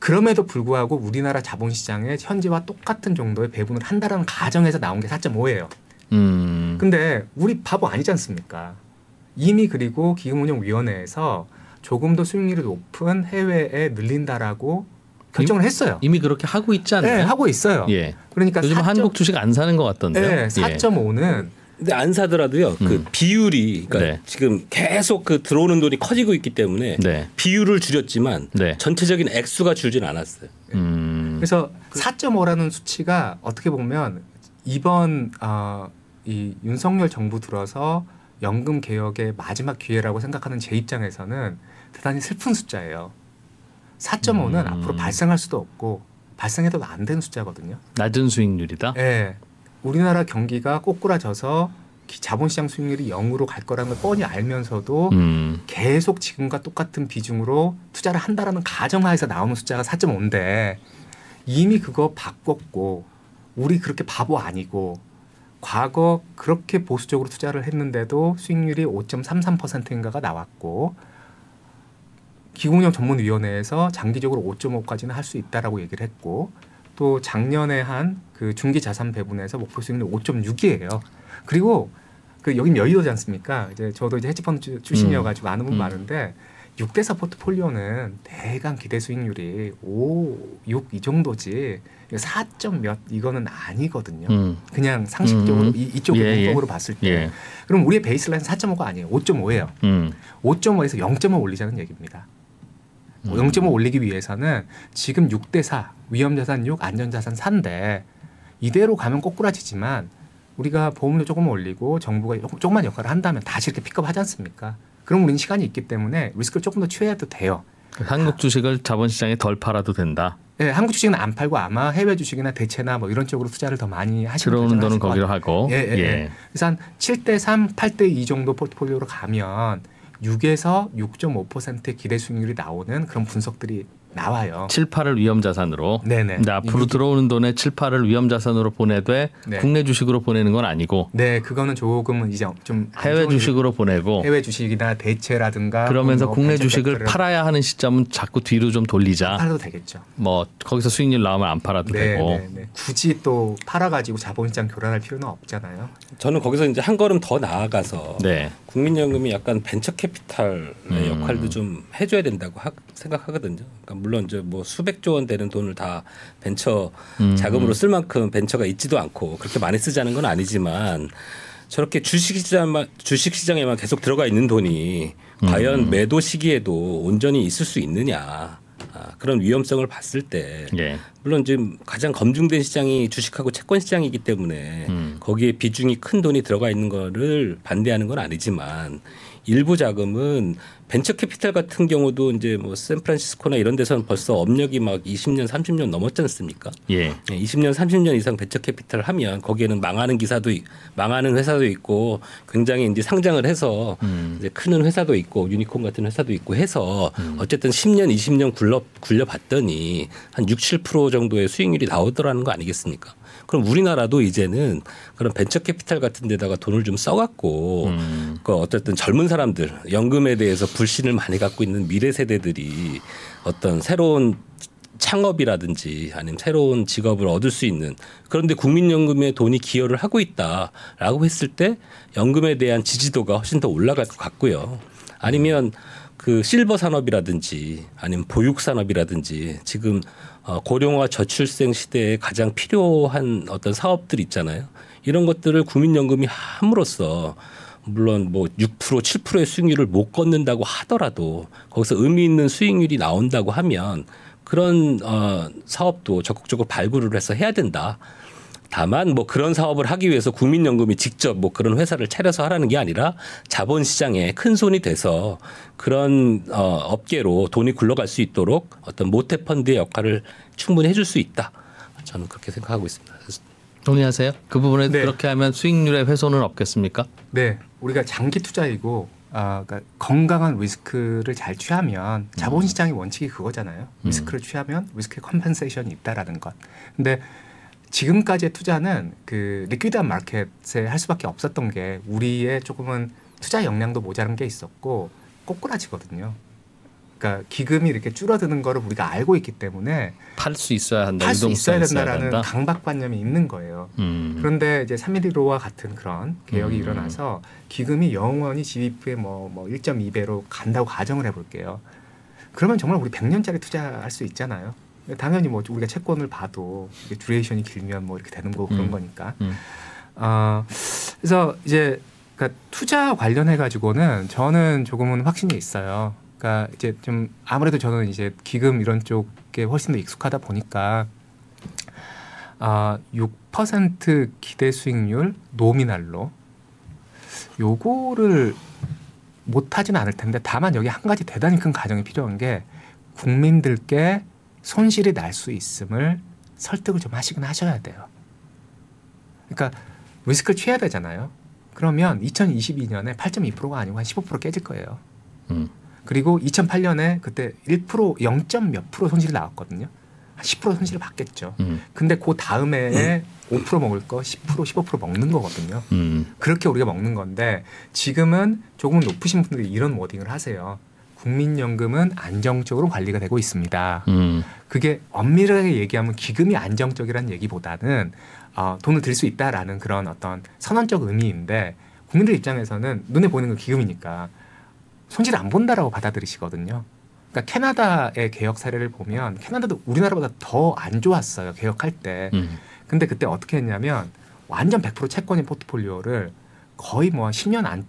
그럼에도 불구하고 우리나라 자본시장에 현재와 똑같은 정도의 배분을 한다는 가정에서 나온 게 4.5예요. 음. 근데 우리 바보 아니지 않습니까? 이미 그리고 기금운용위원회에서 조금 더 수익률이 높은 해외에 늘린다라고 결정을 했어요. 이미 그렇게 하고 있지 않나요? 네, 하고 있어요. 예. 그러니까 요즘 4.5 한국 주식 안 사는 것 같던데요. 네, 예. 4.5는 근데 안 사더라도요. 그 음. 비율이 그러니까 네. 지금 계속 그 들어오는 돈이 커지고 있기 때문에 네. 비율을 줄였지만 네. 전체적인 액수가 줄지는 않았어요. 음. 그래서 4.5라는 수치가 어떻게 보면 이번 어, 이 윤석열 정부 들어서 연금 개혁의 마지막 기회라고 생각하는 제 입장에서는 대단히 슬픈 숫자예요. 4.5는 음. 앞으로 발생할 수도 없고 발생해도 안 되는 숫자거든요. 낮은 수익률이다. 예. 우리나라 경기가 꼬꾸라져서 기- 자본시장 수익률이 0으로 갈 거라는 걸 뻔히 알면서도 음. 계속 지금과 똑같은 비중으로 투자를 한다라는 가정하에서 나오는 숫자가 4.5인데 이미 그거 바꿨고 우리 그렇게 바보 아니고 과거 그렇게 보수적으로 투자를 했는데도 수익률이 5.33%인가가 나왔고 기금운용 전문위원회에서 장기적으로 5.5까지는 할 수 있다라고 얘기를 했고 또 작년에 한 그 중기 자산 배분에서 목표 수익률 5.6이에요. 그리고 그 여긴 여의도지 않습니까? 이제 저도 이제 헤지펀드 주- 출신이어가지고 아는 분 음. 많은데 6대4 포트폴리오는 대강 기대 수익률이 5, 6 이 정도지 4점 몇 이거는 아니거든요. 음. 그냥 상식적으로 음. 이, 이쪽 예, 예. 봤을 때 예. 그럼 우리의 베이스라인 4.5가 아니에요. 5.5예요. 음. 5.5에서 0.5 올리자는 얘기입니다. 음. 0.5 올리기 위해서는 지금 6대 4 위험자산 6 안전자산 4인데 이대로 가면 꼬꾸라지지만 우리가 보험료 조금 올리고 정부가 요- 조금만 역할을 한다면 다시 이렇게 픽업하지 않습니까? 그럼 우리는 시간이 있기 때문에 리스크를 조금 더 취해도 돼요. 한국 주식을 자본시장에 덜 팔아도 된다. 예, 한국 주식은 안 팔고 아마 해외 주식이나 대체나 뭐 이런 쪽으로 투자를 더 많이 하시는 들어오는 돈은 거기로. 하고. 예, 예, 예. 그래서 한 7대 3, 8대 2 정도 포트폴리오로 가면 6에서 6.5%의 기대 수익률이 나오는 그런 분석들이 나와요. 7, 8을 위험 자산으로. 네네. 근데 앞으로 들어오는 돈의 7, 8을 위험 자산으로 보내되 네. 국내 주식으로 보내는 건 아니고 네, 그거는 조금은 이제 좀안 해외 주식으로 보내고 해외 주식이나 대체라든가 그러면서 뭐 국내 주식을 캐피탈을 팔아야 하는 시점은 자꾸 뒤로 좀 돌리자. 팔아도 되겠죠. 뭐 거기서 수익률 나오면 안 팔아도 네, 되고. 네, 네. 굳이 또 팔아가지고 자본시장 교란할 필요는 없잖아요. 저는 거기서 이제 한 걸음 더 나아가서 네. 국민연금이 약간 벤처 캐피탈의 음. 역할도 좀 해줘야 된다고 하- 생각하거든요. 그러니까 물론 이제 뭐 수백조 원 되는 돈을 다 벤처 음. 자금으로 쓸 만큼 벤처가 있지도 않고 그렇게 많이 쓰자는 건 아니지만 저렇게 주식시장만 주식시장에만 계속 들어가 있는 돈이 음. 과연 매도 시기에도 온전히 있을 수 있느냐 아, 그런 위험성을 봤을 때 예. 물론 지금 가장 검증된 시장이 주식하고 채권 시장이기 때문에 음. 거기에 비중이 큰 돈이 들어가 있는 거를 반대하는 건 아니지만 일부 자금은 벤처 캐피탈 같은 경우도 이제 뭐 샌프란시스코나 이런 데서는 벌써 업력이 막 20년, 30년 넘었지 않습니까? 예. 예, 20년, 30년 이상 벤처 캐피탈을 하면 거기에는 망하는 회사도 있- 망하는 회사도 있고 굉장히 이제 상장을 해서 음. 이제 크는 회사도 있고 유니콘 같은 회사도 있고 해서 음. 어쨌든 10년, 20년 굴러 굴려 봤더니 한 6, 7% 정도의 수익률이 나오더라는 거 아니겠습니까? 그럼 우리나라도 이제는 그런 벤처 캐피탈 같은 데다가 돈을 좀 써갖고 음. 그 어쨌든 젊은 사람들 연금에 대해서 불신을 많이 갖고 있는 미래 세대들이 어떤 새로운 창업이라든지 아니면 새로운 직업을 얻을 수 있는 그런데 국민연금에 돈이 기여를 하고 있다라고 했을 때 연금에 대한 지지도가 훨씬 더 올라갈 것 같고요. 아니면 그 실버 산업이라든지 아니면 보육 산업이라든지 지금 어, 고령화 저출생 시대에 가장 필요한 어떤 사업들 있잖아요. 이런 것들을 국민연금이 함으로써 물론 뭐 6% 7%의 수익률을 못 걷는다고 하더라도 거기서 의미 있는 수익률이 나온다고 하면 그런 어 사업도 적극적으로 발굴을 해서 해야 된다. 다만 뭐 그런 사업을 하기 위해서 국민연금이 직접 뭐 그런 회사를 차려서 하라는 게 아니라 자본 시장에 큰 손이 돼서 그런 어 업계로 돈이 굴러갈 수 있도록 어떤 모태 펀드의 역할을 충분히 해줄 수 있다. 저는 그렇게 생각하고 있습니다. 동의하세요? 그 부분에 네. 그렇게 하면 수익률의 훼손은 없겠습니까? 네, 우리가 장기 투자이고 아, 그러니까 건강한 리스크를 잘 취하면 자본시장의 원칙이 그거잖아요. 리스크를 취하면 risk compensation이 있다라는 것. 근데 지금까지의 투자는 그 liquid한 market에 할 수밖에 없었던 게 우리의 조금은 투자 역량도 모자란 게 있었고 꼬꾸라지거든요. 그러니까 기금이 이렇게 줄어드는 거를 우리가 알고 있기 때문에 팔 수 있어야 한다. 팔 수 있어야 된다라는 된다. 강박관념이 있는 거예요. 음. 그런데 이제 3.115와 같은 그런 개혁이 음. 일어나서 기금이 영원히 GDP의 뭐, 뭐 1.2배로 간다고 가정을 해볼게요. 그러면 정말 우리 100년짜리 투자할 수 있잖아요. 당연히 뭐 우리가 채권을 봐도 이게 듀레이션이 길면 뭐 이렇게 되는 거고 그런 음. 거니까. 음. 어, 그래서 이제 그러니까 투자 관련해 가지고는 저는 조금은 확신이 있어요. 그러니까 이제 좀 아무래도 저는 이제 기금 이런 쪽에 훨씬 더 익숙하다 보니까 아, 6% 기대 수익률 노미날로 요거를 못 하지는 않을 텐데 다만 여기 한 가지 대단히 큰 가정이 필요한 게 국민들께 손실이 날 수 있음을 설득을 좀 하시긴 하셔야 돼요. 그러니까 리스크를 취해야 되잖아요. 그러면 2022년에 8.2%가 아니고 한 15% 깨질 거예요. 음. 그리고 2008년에 그때 1% 0. 몇 프로 손실이 나왔거든요. 한 10% 손실을 받겠죠. 음. 근데 그 다음에 5% 먹을 거 10% 15% 먹는 거거든요. 음. 그렇게 우리가 먹는 건데 지금은 조금 높으신 분들이 이런 워딩을 하세요. 국민연금은 안정적으로 관리가 되고 있습니다. 음. 그게 엄밀하게 얘기하면 기금이 안정적이라는 얘기보다는 어, 돈을 들 수 있다라는 그런 어떤 선언적 의미인데 국민들 입장에서는 눈에 보이는 건 기금이니까 손실 안 본다라고 받아들이시거든요. 그러니까 캐나다의 개혁 사례를 보면 캐나다도 우리나라보다 더 안 좋았어요 개혁할 때. 음. 근데 그때 어떻게 했냐면 완전 100% 채권인 포트폴리오를 거의 뭐 10년 안,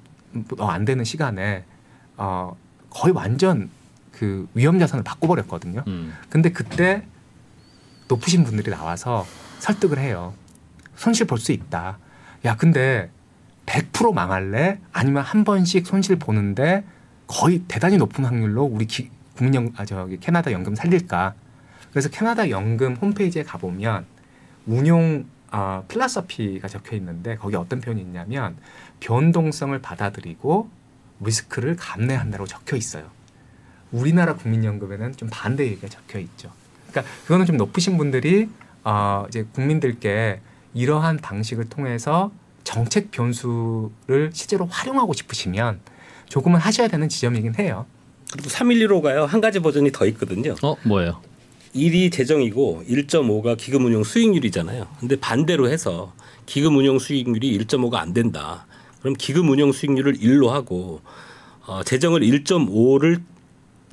어, 안 되는 시간에 어, 거의 완전 그 위험 자산을 바꿔버렸거든요. 음. 근데 그때 높으신 분들이 나와서 설득을 해요. 손실 볼 수 있다. 야, 근데 100% 망할래? 아니면 한 번씩 손실 보는데 거의 대단히 높은 확률로 우리 기, 국민연 아 저기 캐나다 연금 살릴까? 그래서 캐나다 연금 홈페이지에 가 보면 운용 어, 필라서피가 적혀 있는데 거기 어떤 표현이 있냐면 변동성을 받아들이고 리스크를 감내한다고 적혀 있어요. 우리나라 국민연금에는 좀 반대 얘기가 적혀 있죠. 그러니까 그거는 좀 높으신 분들이 어 이제 국민들께 이러한 방식을 통해서 정책 변수를 실제로 활용하고 싶으시면 조금은 하셔야 되는 지점이긴 해요. 그리고 3.115가요 한 가지 버전이 더 있거든요. 어 뭐예요? 1이 재정이고 1.5가 기금 운용 수익률이잖아요. 근데 반대로 해서 기금 운용 수익률이 1.5가 안 된다. 그럼 기금 운용 수익률을 1로 하고 어, 재정을 1.5를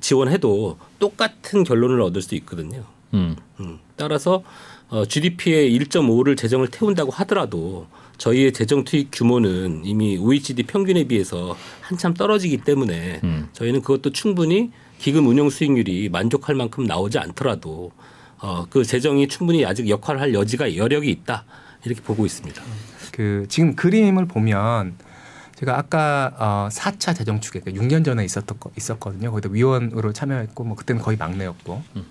지원해도 똑같은 결론을 얻을 수 있거든요. 음. 음, 따라서 어, GDP의 1.5를 재정을 태운다고 하더라도 저희의 재정 투입 규모는 이미 OECD 평균에 비해서 한참 떨어지기 때문에 음. 저희는 그것도 충분히 기금 운용 수익률이 만족할 만큼 나오지 않더라도 어, 그 재정이 충분히 아직 역할을 할 여지가 여력이 있다 이렇게 보고 있습니다. 그 지금 그림을 보면 제가 아까 어 4차 재정 추계 그 6년 전에 있었던 거 있었거든요. 거기다 위원으로 참여했고 뭐 그때는 거의 막내였고. 음.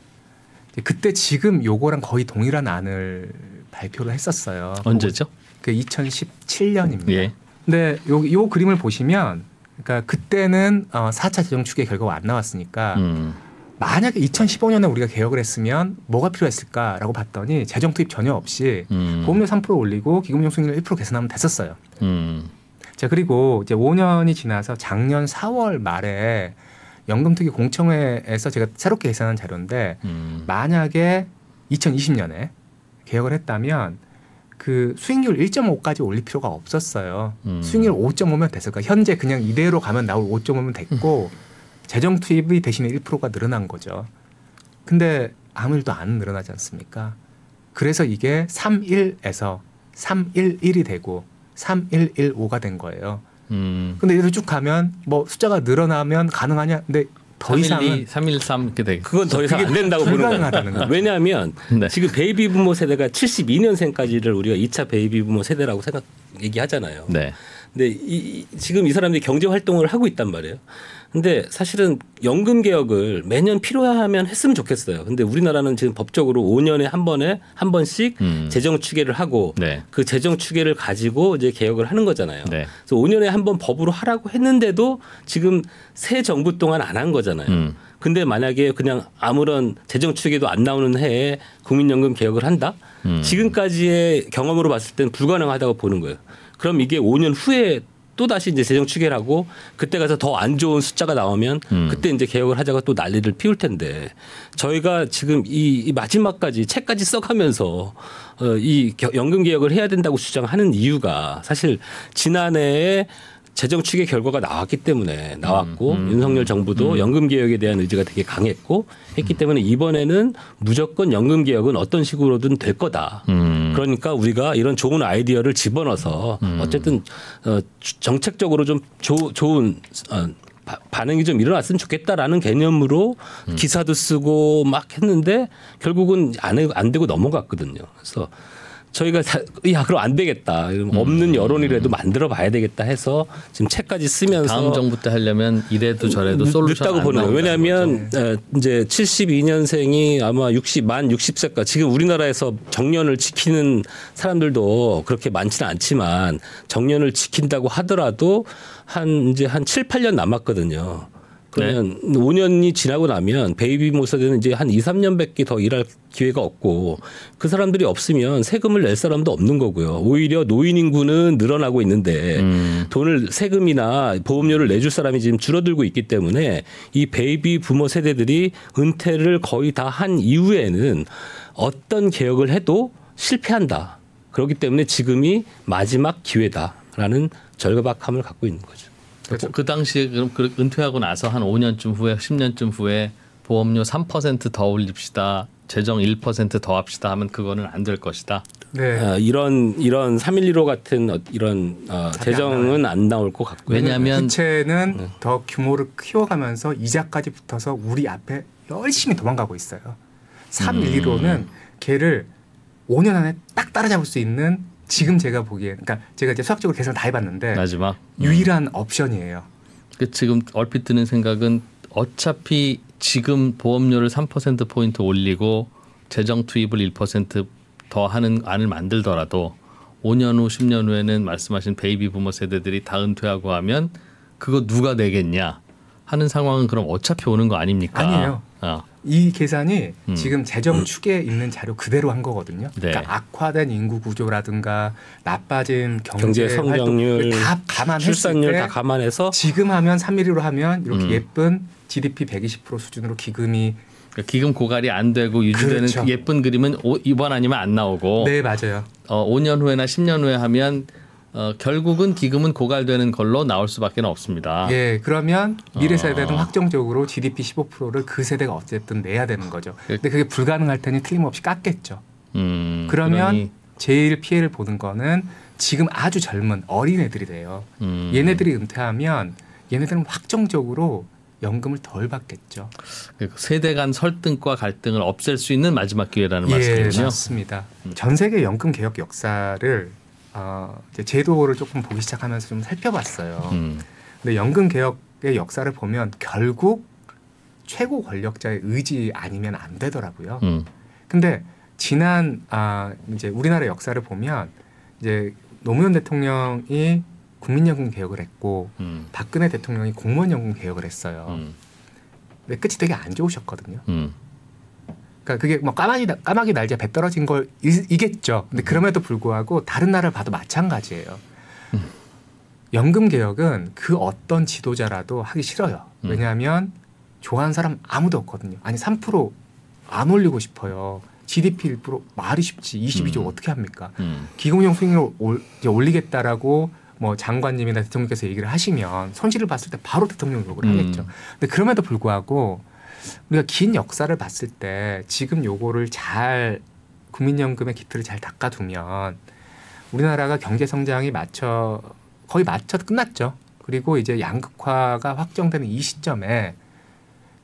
그때 지금 요거랑 거의 동일한 안을 발표를 했었어요. 언제죠? 그 2017년입니다. 예. 근데 요, 요 그림을 보시면 그러니까 그때는 어 4차 재정 추계 결과가 안 나왔으니까 음. 만약에 2015년에 우리가 개혁을 했으면 뭐가 필요했을까라고 봤더니 재정 투입 전혀 없이 음. 보험료 3% 올리고 기금용 수익률 1% 개선하면 됐었어요. 음. 자 그리고 이제 5년이 지나서 작년 4월 말에 연금특위 공청회에서 제가 새롭게 계산한 자료인데 음. 만약에 2020년에 개혁을 했다면 그 수익률 1.5까지 올릴 필요가 없었어요. 음. 수익률 5.5면 됐을 거야. 현재 그냥 이대로 가면 나올 5.5면 됐고 재정 투입이 대신에 1%가 늘어난 거죠. 근데 아무 일도 안 일어나지 않습니까? 그래서 이게 3.1에서 3.11이 되고 3.115가 된 거예요. 음. 근데 이대로 쭉 가면 뭐 숫자가 늘어나면 가능하냐? 근데 더 312, 이상은 313 이렇게 되겠. 그건 더 이상 안 된다고 보는 거예요. 왜냐하면 네. 지금 베이비 부머 세대가 72년생까지를 우리가 2차 베이비 부머 세대라고 생각 얘기하잖아요. 네. 근데 이, 이- 지금 이 사람들이 경제 활동을 하고 있단 말이에요. 근데 사실은 연금 개혁을 매년 필요하면 했으면 좋겠어요. 근데 우리나라는 지금 법적으로 5년에 한 번에 한 번씩 음. 재정 추계를 하고 네. 그 재정 추계를 가지고 이제 개혁을 하는 거잖아요. 네. 그래서 5년에 한 번 법으로 하라고 했는데도 지금 새 정부 동안 안 한 거잖아요. 음. 근데 만약에 그냥 아무런 재정 추계도 안 나오는 해에 국민연금 개혁을 한다? 음. 지금까지의 경험으로 봤을 때는 불가능하다고 보는 거예요. 그럼 이게 5년 후에 또 다시 이제 재정 추계를 하고 그때 가서 더 안 좋은 숫자가 나오면 음. 그때 이제 개혁을 하자가 또 난리를 피울 텐데 저희가 지금 이, 이 마지막까지 책까지 써가면서 어, 이 겨- 연금 개혁을 해야 된다고 주장하는 이유가 사실 지난해에 재정 추계 결과가 나왔기 때문에 나왔고 음, 음, 윤석열 정부도 연금 개혁에 대한 의지가 되게 강했고 했기 때문에 이번에는 무조건 연금 개혁은 어떤 식으로든 될 거다. 음. 그러니까 우리가 이런 좋은 아이디어를 집어넣어서 어쨌든 어, 주- 정책적으로 좀 조- 좋은 어, 바- 반응이 좀 일어났으면 좋겠다라는 개념으로 기사도 쓰고 막 했는데 결국은 안, 해- 안 되고 넘어갔거든요. 그래서 저희가 다, 야 그럼 안 되겠다. 없는 여론이라도 만들어 봐야 되겠다 해서 지금 책까지 쓰면서 다음 정부 때 하려면 이래도 저래도 솔루션 늦다고 안 보는 거예요. 왜냐하면 에, 이제 72년생이 아마 60, 만 60세까 지금 우리나라에서 정년을 지키는 사람들도 그렇게 많지는 않지만 정년을 지킨다고 하더라도 한 이제 한 7, 8년 남았거든요. 그러면 5년이 지나고 나면 베이비 부머 세대는 이제 한 2, 3년밖에 더 일할 기회가 없고 그 사람들이 없으면 세금을 낼 사람도 없는 거고요. 오히려 노인 인구는 늘어나고 있는데 음. 돈을 세금이나 보험료를 내줄 사람이 지금 줄어들고 있기 때문에 이 베이비 부모 세대들이 은퇴를 거의 다 한 이후에는 어떤 개혁을 해도 실패한다. 그렇기 때문에 지금이 마지막 기회다라는 절박함을 갖고 있는 거죠. 그, 그 당시에 그럼 그 은퇴하고 나서 한 5년쯤 후에 10년쯤 후에 보험료 3%더 올립시다. 재정 1%더 합시다 하면 그거는 안 될 것이다. 네. 어, 이런 이런 3115 같은 어, 이런 어, 재정은 안 나올 것 같고요. 왜냐하면 부채는 네. 더 규모를 키워가면서 이자까지 붙어서 우리 앞에 열심히 도망가고 있어요. 3.115는 음. 걔를 5년 안에 딱 따라잡을 수 있는 지금 제가 보기에 그러니까 제가 이제 수학적으로 계산을 다 해봤는데 마지막 유일한 옵션이에요. 그 지금 얼핏 드는 생각은 어차피 지금 보험료를 3% 포인트 올리고 재정 투입을 1%더 하는 안을 만들더라도 5년 후, 10년 후에는 말씀하신 베이비 부모 세대들이 다 은퇴하고 하면 그거 누가 내겠냐 하는 상황은 그럼 어차피 오는 거 아닙니까? 아니에요. 어. 이 계산이 음. 지금 재정 축에 있는 자료 그대로 한 거거든요. 네. 그러니까 악화된 인구 구조라든가 나빠진 경제, 경제 성장률, 다 감안했을 출산율 때다 감안해서 지금 하면 3일로 하면 이렇게 음. 예쁜 GDP 120% 수준으로 기금이 그러니까 기금 고갈이 안 되고 유지되는 그렇죠. 그 예쁜 그림은 오, 이번 아니면 안 나오고 네 맞아요. 어, 5년 후에나 10년 후에 하면 어, 결국은 기금은 고갈되는 걸로 나올 수밖에 없습니다. 예, 그러면 미래 세대는 아. 확정적으로 GDP 15%를 그 세대가 어쨌든 내야 되는 거죠. 그- 근데 그게 불가능할 테니 틀림없이 깎겠죠. 음, 그러면 그러니, 제일 피해를 보는 거는 지금 아주 젊은 어린 애들이 돼요. 음, 얘네들이 은퇴하면 얘네들은 확정적으로 연금을 덜 받겠죠. 그 세대 간 설득과 갈등을 없앨 수 있는 마지막 기회라는 예, 말씀이군요. 맞습니다. 전 세계 연금 개혁 역사를 어, 제도를 조금 보기 시작하면서 좀 살펴봤어요. 음, 근데 연금 개혁의 역사를 보면 결국 최고 권력자의 의지 아니면 안 되더라고요. 음, 근데 지난 아 이제 우리나라 역사를 보면 이제 노무현 대통령이 국민연금 개혁을 했고 음, 박근혜 대통령이 공무원연금 개혁을 했어요. 음, 근데 끝이 되게 안 좋으셨거든요. 음, 그러니까 그게 뭐 까마귀 까마귀 날개 배 떨어진 걸 이- 이겠죠. 근데 그럼에도 불구하고 다른 나라를 봐도 마찬가지예요. 연금 개혁은 그 어떤 지도자라도 하기 싫어요. 음. 왜냐하면 좋아하는 사람 아무도 없거든요. 아니 3%안 올리고 싶어요. GDP 1% 말이 쉽지 22조 음. 어떻게 합니까? 음, 기금용 올, 이제 올리겠다라고 뭐 장관님이나 대통령께서 얘기를 하시면 손실을 봤을 때 바로 대통령 욕을 음. 하겠죠. 근데 그럼에도 불구하고 우리가 긴 역사를 봤을 때 지금 요거를 잘 국민연금의 기틀을 잘 닦아두면 우리나라가 경제 성장이 맞춰 거의 맞춰 끝났죠. 그리고 이제 양극화가 확정되는 이 시점에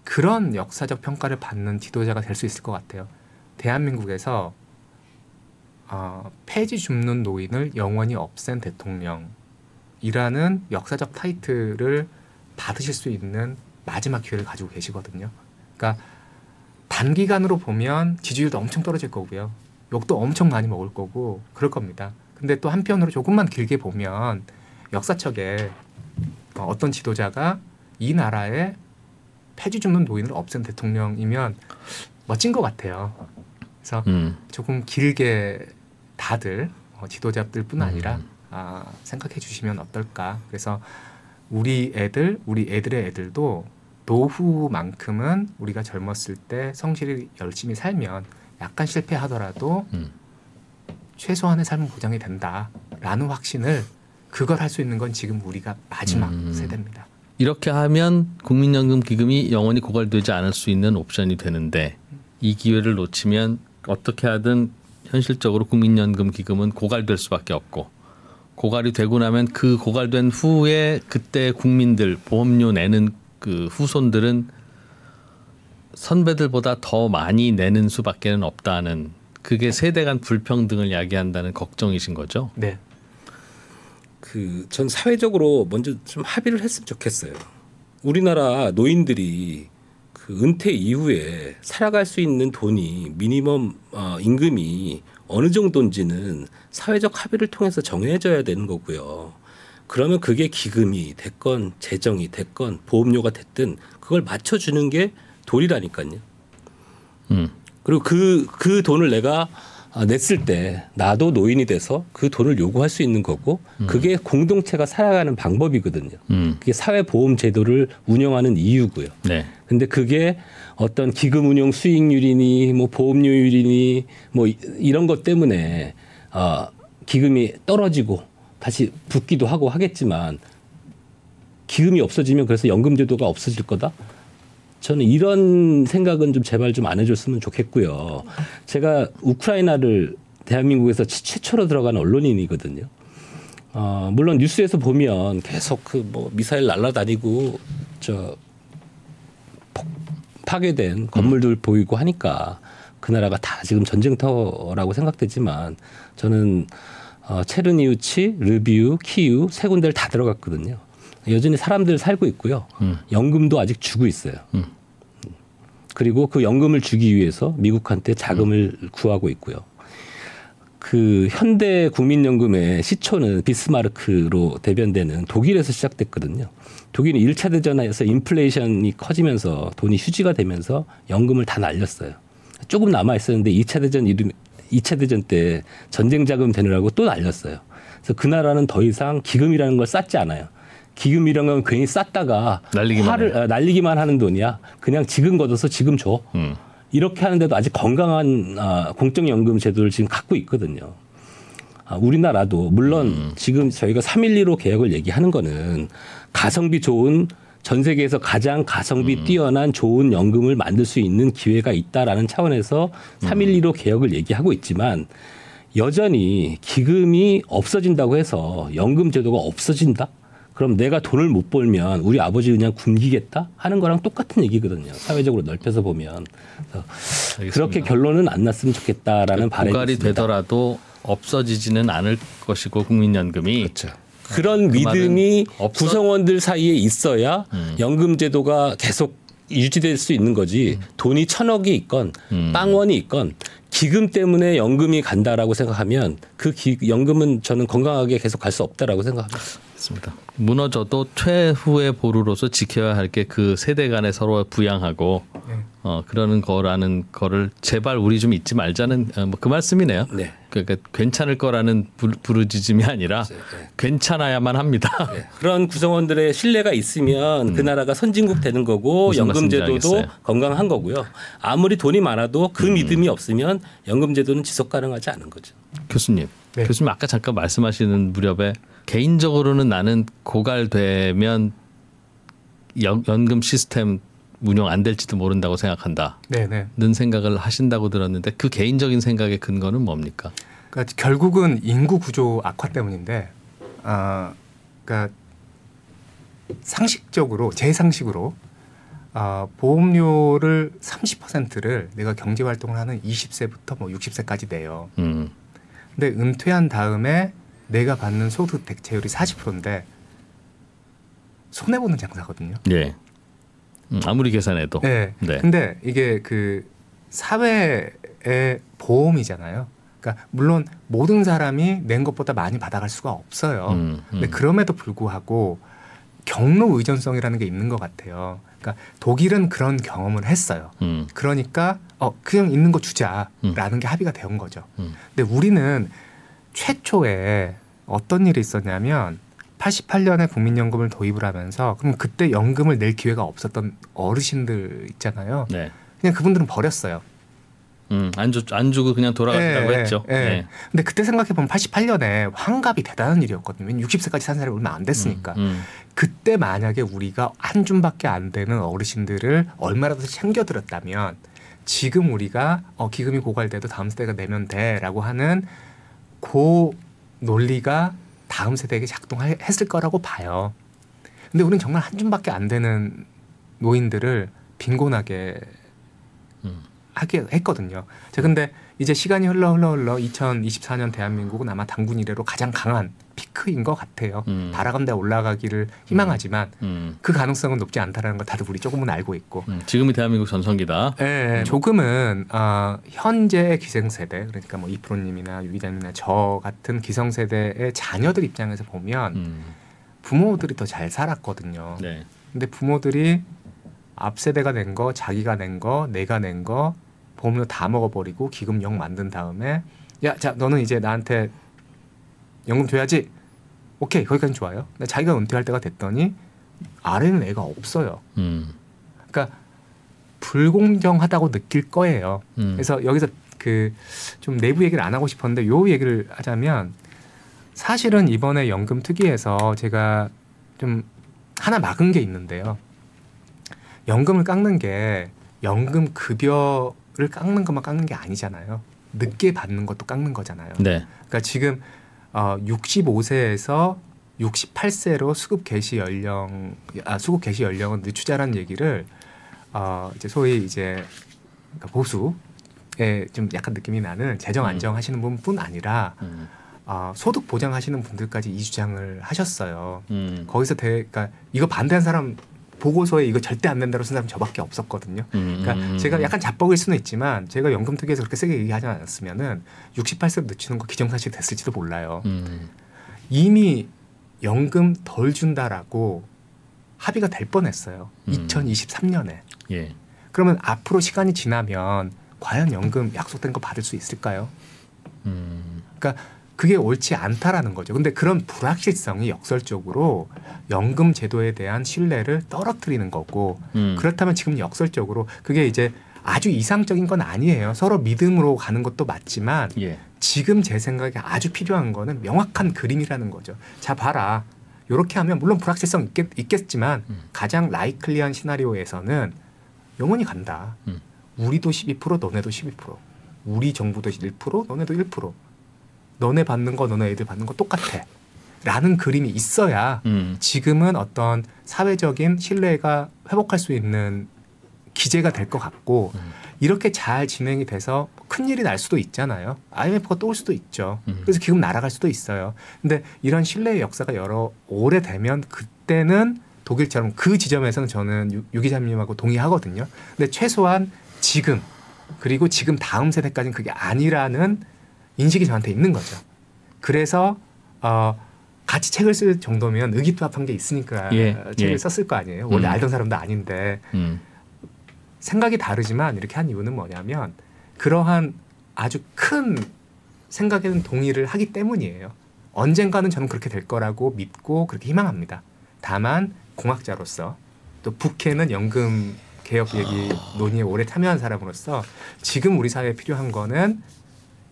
그런 역사적 평가를 받는 지도자가 될 수 있을 것 같아요. 대한민국에서 어, 폐지 줍는 노인을 영원히 없앤 대통령이라는 역사적 타이틀을 받으실 수 있는 마지막 기회를 가지고 계시거든요. 그러니까 단기간으로 보면 지지율도 엄청 떨어질 거고요. 욕도 엄청 많이 먹을 거고 그럴 겁니다. 근데 또 한편으로 조금만 길게 보면 역사책에 어, 어떤 지도자가 이 나라에 폐지 줍는 노인을 없앤 대통령이면 멋진 것 같아요. 그래서 음. 조금 길게 다들 어, 지도자들뿐 아니라 음. 아, 생각해 주시면 어떨까. 그래서 우리 애들, 우리 애들의 애들도 노후만큼은 우리가 젊었을 때 성실히 열심히 살면 약간 실패하더라도 음. 최소한의 삶은 보장이 된다라는 확신을 그걸 할 수 있는 건 지금 우리가 마지막 음. 세대입니다. 이렇게 하면 국민연금 기금이 영원히 고갈되지 않을 수 있는 옵션이 되는데 이 기회를 놓치면 어떻게 하든 현실적으로 국민연금 기금은 고갈될 수밖에 없고 고갈이 되고 나면 그 고갈된 후에 그때 국민들 보험료 내는 그 후손들은 선배들보다 더 많이 내는 수밖에는 없다는 그게 세대 간 불평등을 야기한다는 걱정이신 거죠. 네. 그 전 사회적으로 먼저 좀 합의를 했으면 좋겠어요. 우리나라 노인들이 그 은퇴 이후에 살아갈 수 있는 돈이 미니멈 어, 임금이 어느 정도인지는 사회적 합의를 통해서 정해져야 되는 거고요. 그러면 그게 기금이 됐건 재정이 됐건 보험료가 됐든 그걸 맞춰주는 게 도리라니까요. 음. 그리고 그, 그 돈을 내가 아, 냈을 때 나도 노인이 돼서 그 돈을 요구할 수 있는 거고 그게 공동체가 살아가는 방법이거든요. 음. 그게 사회보험 제도를 운영하는 이유고요. 네. 근데 그게 어떤 기금 운용 수익률이니 뭐 보험료율이니 뭐 이- 이런 것 때문에 어, 기금이 떨어지고 다시 붙기도 하고 하겠지만 기금이 없어지면 그래서 연금 제도가 없어질 거다. 저는 이런 생각은 좀 제발 좀 안 해줬으면 좋겠고요. 제가 우크라이나를 대한민국에서 최- 최초로 들어간 언론인이거든요. 어, 물론 뉴스에서 보면 계속 그 뭐 미사일 날라다니고 저 폭- 파괴된 건물들 보이고 하니까 그 나라가 다 지금 전쟁터라고 생각되지만 저는 어, 체르니우치, 르비우, 키우 세 군데를 다 들어갔거든요. 여전히 사람들 살고 있고요. 음. 연금도 아직 주고 있어요. 음. 그리고 그 연금을 주기 위해서 미국한테 자금을 구하고 있고요. 그 현대 국민연금의 시초는 비스마르크로 대변되는 독일에서 시작됐거든요. 독일은 1차 대전에서 인플레이션이 커지면서 돈이 휴지가 되면서 연금을 다 날렸어요. 조금 남아 있었는데 2차 대전 이름 2차 대전 때 전쟁 자금 되느라고 또 날렸어요. 그래서 그 나라는 더 이상 기금이라는 걸 쌓지 않아요. 기금이라는 건 괜히 쌓다가 날리기만 화를 아, 날리기만 하는 돈이야. 그냥 지금 걷어서 지금 줘. 음. 이렇게 하는데도 아직 건강한 아, 공적연금 제도를 지금 갖고 있거든요. 아, 우리나라도 물론 음. 지금 저희가 312로 개혁을 얘기하는 거는 가성비 좋은 전 세계에서 가장 가성비 음. 뛰어난 좋은 연금을 만들 수 있는 기회가 있다라는 차원에서 음. 312로 개혁을 얘기하고 있지만 여전히 기금이 없어진다고 해서 연금 제도가 없어진다? 그럼 내가 돈을 못 벌면 우리 아버지 그냥 굶기겠다 하는 거랑 똑같은 얘기거든요. 사회적으로 넓혀서 보면 그렇게 결론은 안 났으면 좋겠다라는 바람이 고갈이 있습니다. 되더라도 없어지지는 않을 것이고 국민연금이 그렇죠. 그런 그 믿음이 없어- 음. 구성원들 사이에 있어야 연금 제도가 계속 유지될 수 있는 거지 돈이 천억이 있건 음. 빵원이 있건 기금 때문에 연금이 간다라고 생각하면 그 기, 연금은 저는 건강하게 계속 갈 수 없다라고 생각합니다. 있습니다. 무너져도 최후의 보루로서 지켜야 할 게 그 세대 간에 서로 부양하고 네. 어 그러는 거라는 거를 제발 우리 좀 잊지 말자는 어, 뭐그 말씀이네요. 네. 그러니까 괜찮을 거라는 부, 부르짖음이 아니라 네. 괜찮아야만 합니다. 네. 그런 구성원들의 신뢰가 있으면 그 나라가 선진국 되는 거고 음. 무슨 연금 말씀인지 제도도 알겠어요. 건강한 거고요. 아무리 돈이 많아도 그 믿음이 없으면 연금 제도는 지속 가능하지 않은 거죠. 교수님, 네. 교수님 아까 잠깐 말씀하시는 무렵에 개인적으로는 나는 고갈되면 연, 연금 시스템 운영 안 될지도 모른다고 생각한다. 네네. 는 생각을 하신다고 들었는데 그 개인적인 생각의 근거는 뭡니까? 그러니까 결국은 인구 구조 악화 때문인데, 아, 그러니까 상식적으로 제 상식으로 아, 보험료를 30%를 내가 경제 활동을 하는 20세부터 뭐 60세까지 내요. 음, 근데 은퇴한 다음에 내가 받는 소득 대체율이 40%인데 손해 보는 장사거든요. 예. 음, 아무리 계산해도. 네. 네. 근데 이게 그 사회의 보험이잖아요. 그러니까 물론 모든 사람이 낸 것보다 많이 받아갈 수가 없어요. 음, 근데 음. 그럼에도 불구하고 경로 의존성이라는 게 있는 것 같아요. 그러니까 독일은 그런 경험을 했어요. 음, 그러니까 어 그냥 있는 거 주자라는 게 합의가 된 거죠. 음. 근데 우리는 최초에 어떤 일이 있었냐면 88년에 국민연금을 도입을 하면서 그럼 그때 연금을 낼 기회가 없었던 어르신들 있잖아요. 네. 그냥 그분들은 버렸어요. 음, 안, 주, 안 주고 그냥 돌아가시라고 예, 했죠. 예. 네. 근데 그때 생각해 보면 88년에 환갑이 대단한 일이었거든요. 60세까지 산 사람이 얼마 안 됐으니까. 음, 그때 만약에 우리가 한 줌밖에 안 되는 어르신들을 얼마라도 챙겨드렸다면 지금 우리가 어, 기금이 고갈돼도 다음 세대가 내면 돼라고 하는 그 논리가 다음 세대에게 작동했을 거라고 봐요. 근데 우리는 정말 한 줌밖에 안 되는 노인들을 빈곤하게 음. 하게 했거든요. 자, 근데 이제 시간이 흘러 흘러 흘러 2024년 대한민국은 아마 당군 이래로 가장 강한 피크인 것 같아요. 음. 바라건대 올라가기를 희망하지만 음, 그 가능성은 높지 않다라는 걸 다들 우리 조금은 알고 있고. 음. 지금이 대한민국 전성기다. 예, 조금은 어, 현재 기생세대 그러니까 뭐 이프로님이나 유 기자님이나 저 같은 기성세대의 자녀들 입장에서 보면 음, 부모들이 더 잘 살았거든요. 네. 근데 부모들이 앞 세대가 낸 거, 자기가 낸 거, 내가 낸 거 보험료 다 먹어버리고 기금 영 만든 다음에 야, 자 너는 이제 나한테 연금 줘야지. 오케이 거기까지 좋아요. 근데 자기가 은퇴할 때가 됐더니 아래는 애가 없어요. 음, 그러니까 불공정하다고 느낄 거예요. 음. 그래서 여기서 그 좀 내부 얘기를 안 하고 싶었는데 요 얘기를 하자면 사실은 이번에 연금 특위에서 제가 좀 하나 막은 게 있는데요. 연금을 깎는 게 연금 급여를 깎는 것만 깎는 게 아니잖아요. 늦게 받는 것도 깎는 거잖아요. 네. 그러니까 지금 어 65세에서 68세로 수급 개시 연령 아 수급 개시 연령은 늦추자라는 얘기를 어 이제 소위 이제 그러니까 보수에 좀 약간 느낌이 나는 재정 음. 안정하시는 분뿐 아니라 음, 어 소득 보장하시는 분들까지 이 주장을 하셨어요. 음, 거기서 대, 그러니까 이거 반대한 사람 보고서에 이거 절대 안 된다고 쓴 사람 저밖에 없었거든요. 음, 그러니까 음, 제가 음. 약간 자뻑일 수는 있지만 제가 연금 특위에서 그렇게 세게 얘기하지 않았으면은 68세로 늦추는 거 기정사실 됐을지도 몰라요. 음. 이미 연금 덜 준다라고 합의가 될 뻔했어요. 음. 2023년에. 예. 그러면 앞으로 시간이 지나면 과연 연금 약속된 거 받을 수 있을까요? 음. 그러니까 그게 옳지 않다라는 거죠. 근데 그런 불확실성이 역설적으로 연금 제도에 대한 신뢰를 떨어뜨리는 거고 음. 그렇다면 지금 역설적으로 그게 이제 아주 이상적인 건 아니에요. 서로 믿음으로 가는 것도 맞지만 예. 지금 제 생각에 아주 필요한 거는 명확한 그림이라는 거죠. 자 봐라. 요렇게 하면 물론 불확실성 있겠, 있겠지만 음. 가장 라이클리한 시나리오에서는 영원히 간다. 음. 우리도 12% 너네도 12% 우리 정부도 1% 너네도 1% 너네 받는 거 너네 애들 받는 거 똑같아. 라는 그림이 있어야 음. 지금은 어떤 사회적인 신뢰가 회복할 수 있는 기재가 될 것 같고 음. 이렇게 잘 진행이 돼서 큰 일이 날 수도 있잖아요. IMF가 또 올 수도 있죠. 음. 그래서 기금 날아갈 수도 있어요. 근데 이런 신뢰의 역사가 여러 오래 되면 그때는 독일처럼 그 지점에서는 저는 유, 유 기자님하고 동의하거든요. 근데 최소한 지금 그리고 지금 다음 세대까지는 그게 아니라는 인식이 저한테 있는 거죠. 그래서 어 같이 책을 쓸 정도면 의기투합한 게 있으니까 예, 책을 예. 썼을 거 아니에요. 원래 음. 알던 사람도 아닌데 음. 생각이 다르지만 이렇게 한 이유는 뭐냐면 그러한 아주 큰 생각에는 동의를 하기 때문이에요. 언젠가는 저는 그렇게 될 거라고 믿고 그렇게 희망합니다. 다만 공학자로서 또 북해는 연금 개혁 얘기 논의에 오래 참여한 사람으로서 지금 우리 사회에 필요한 거는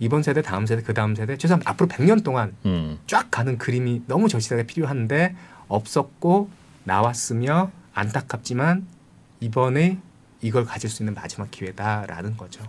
이번 세대, 다음 세대, 그 다음 세대 최소한 앞으로 100년 동안 음. 쫙 가는 그림이 너무 절실하게 필요한데 없었고 나왔으며 안타깝지만 이번에 이걸 가질 수 있는 마지막 기회다라는 거죠.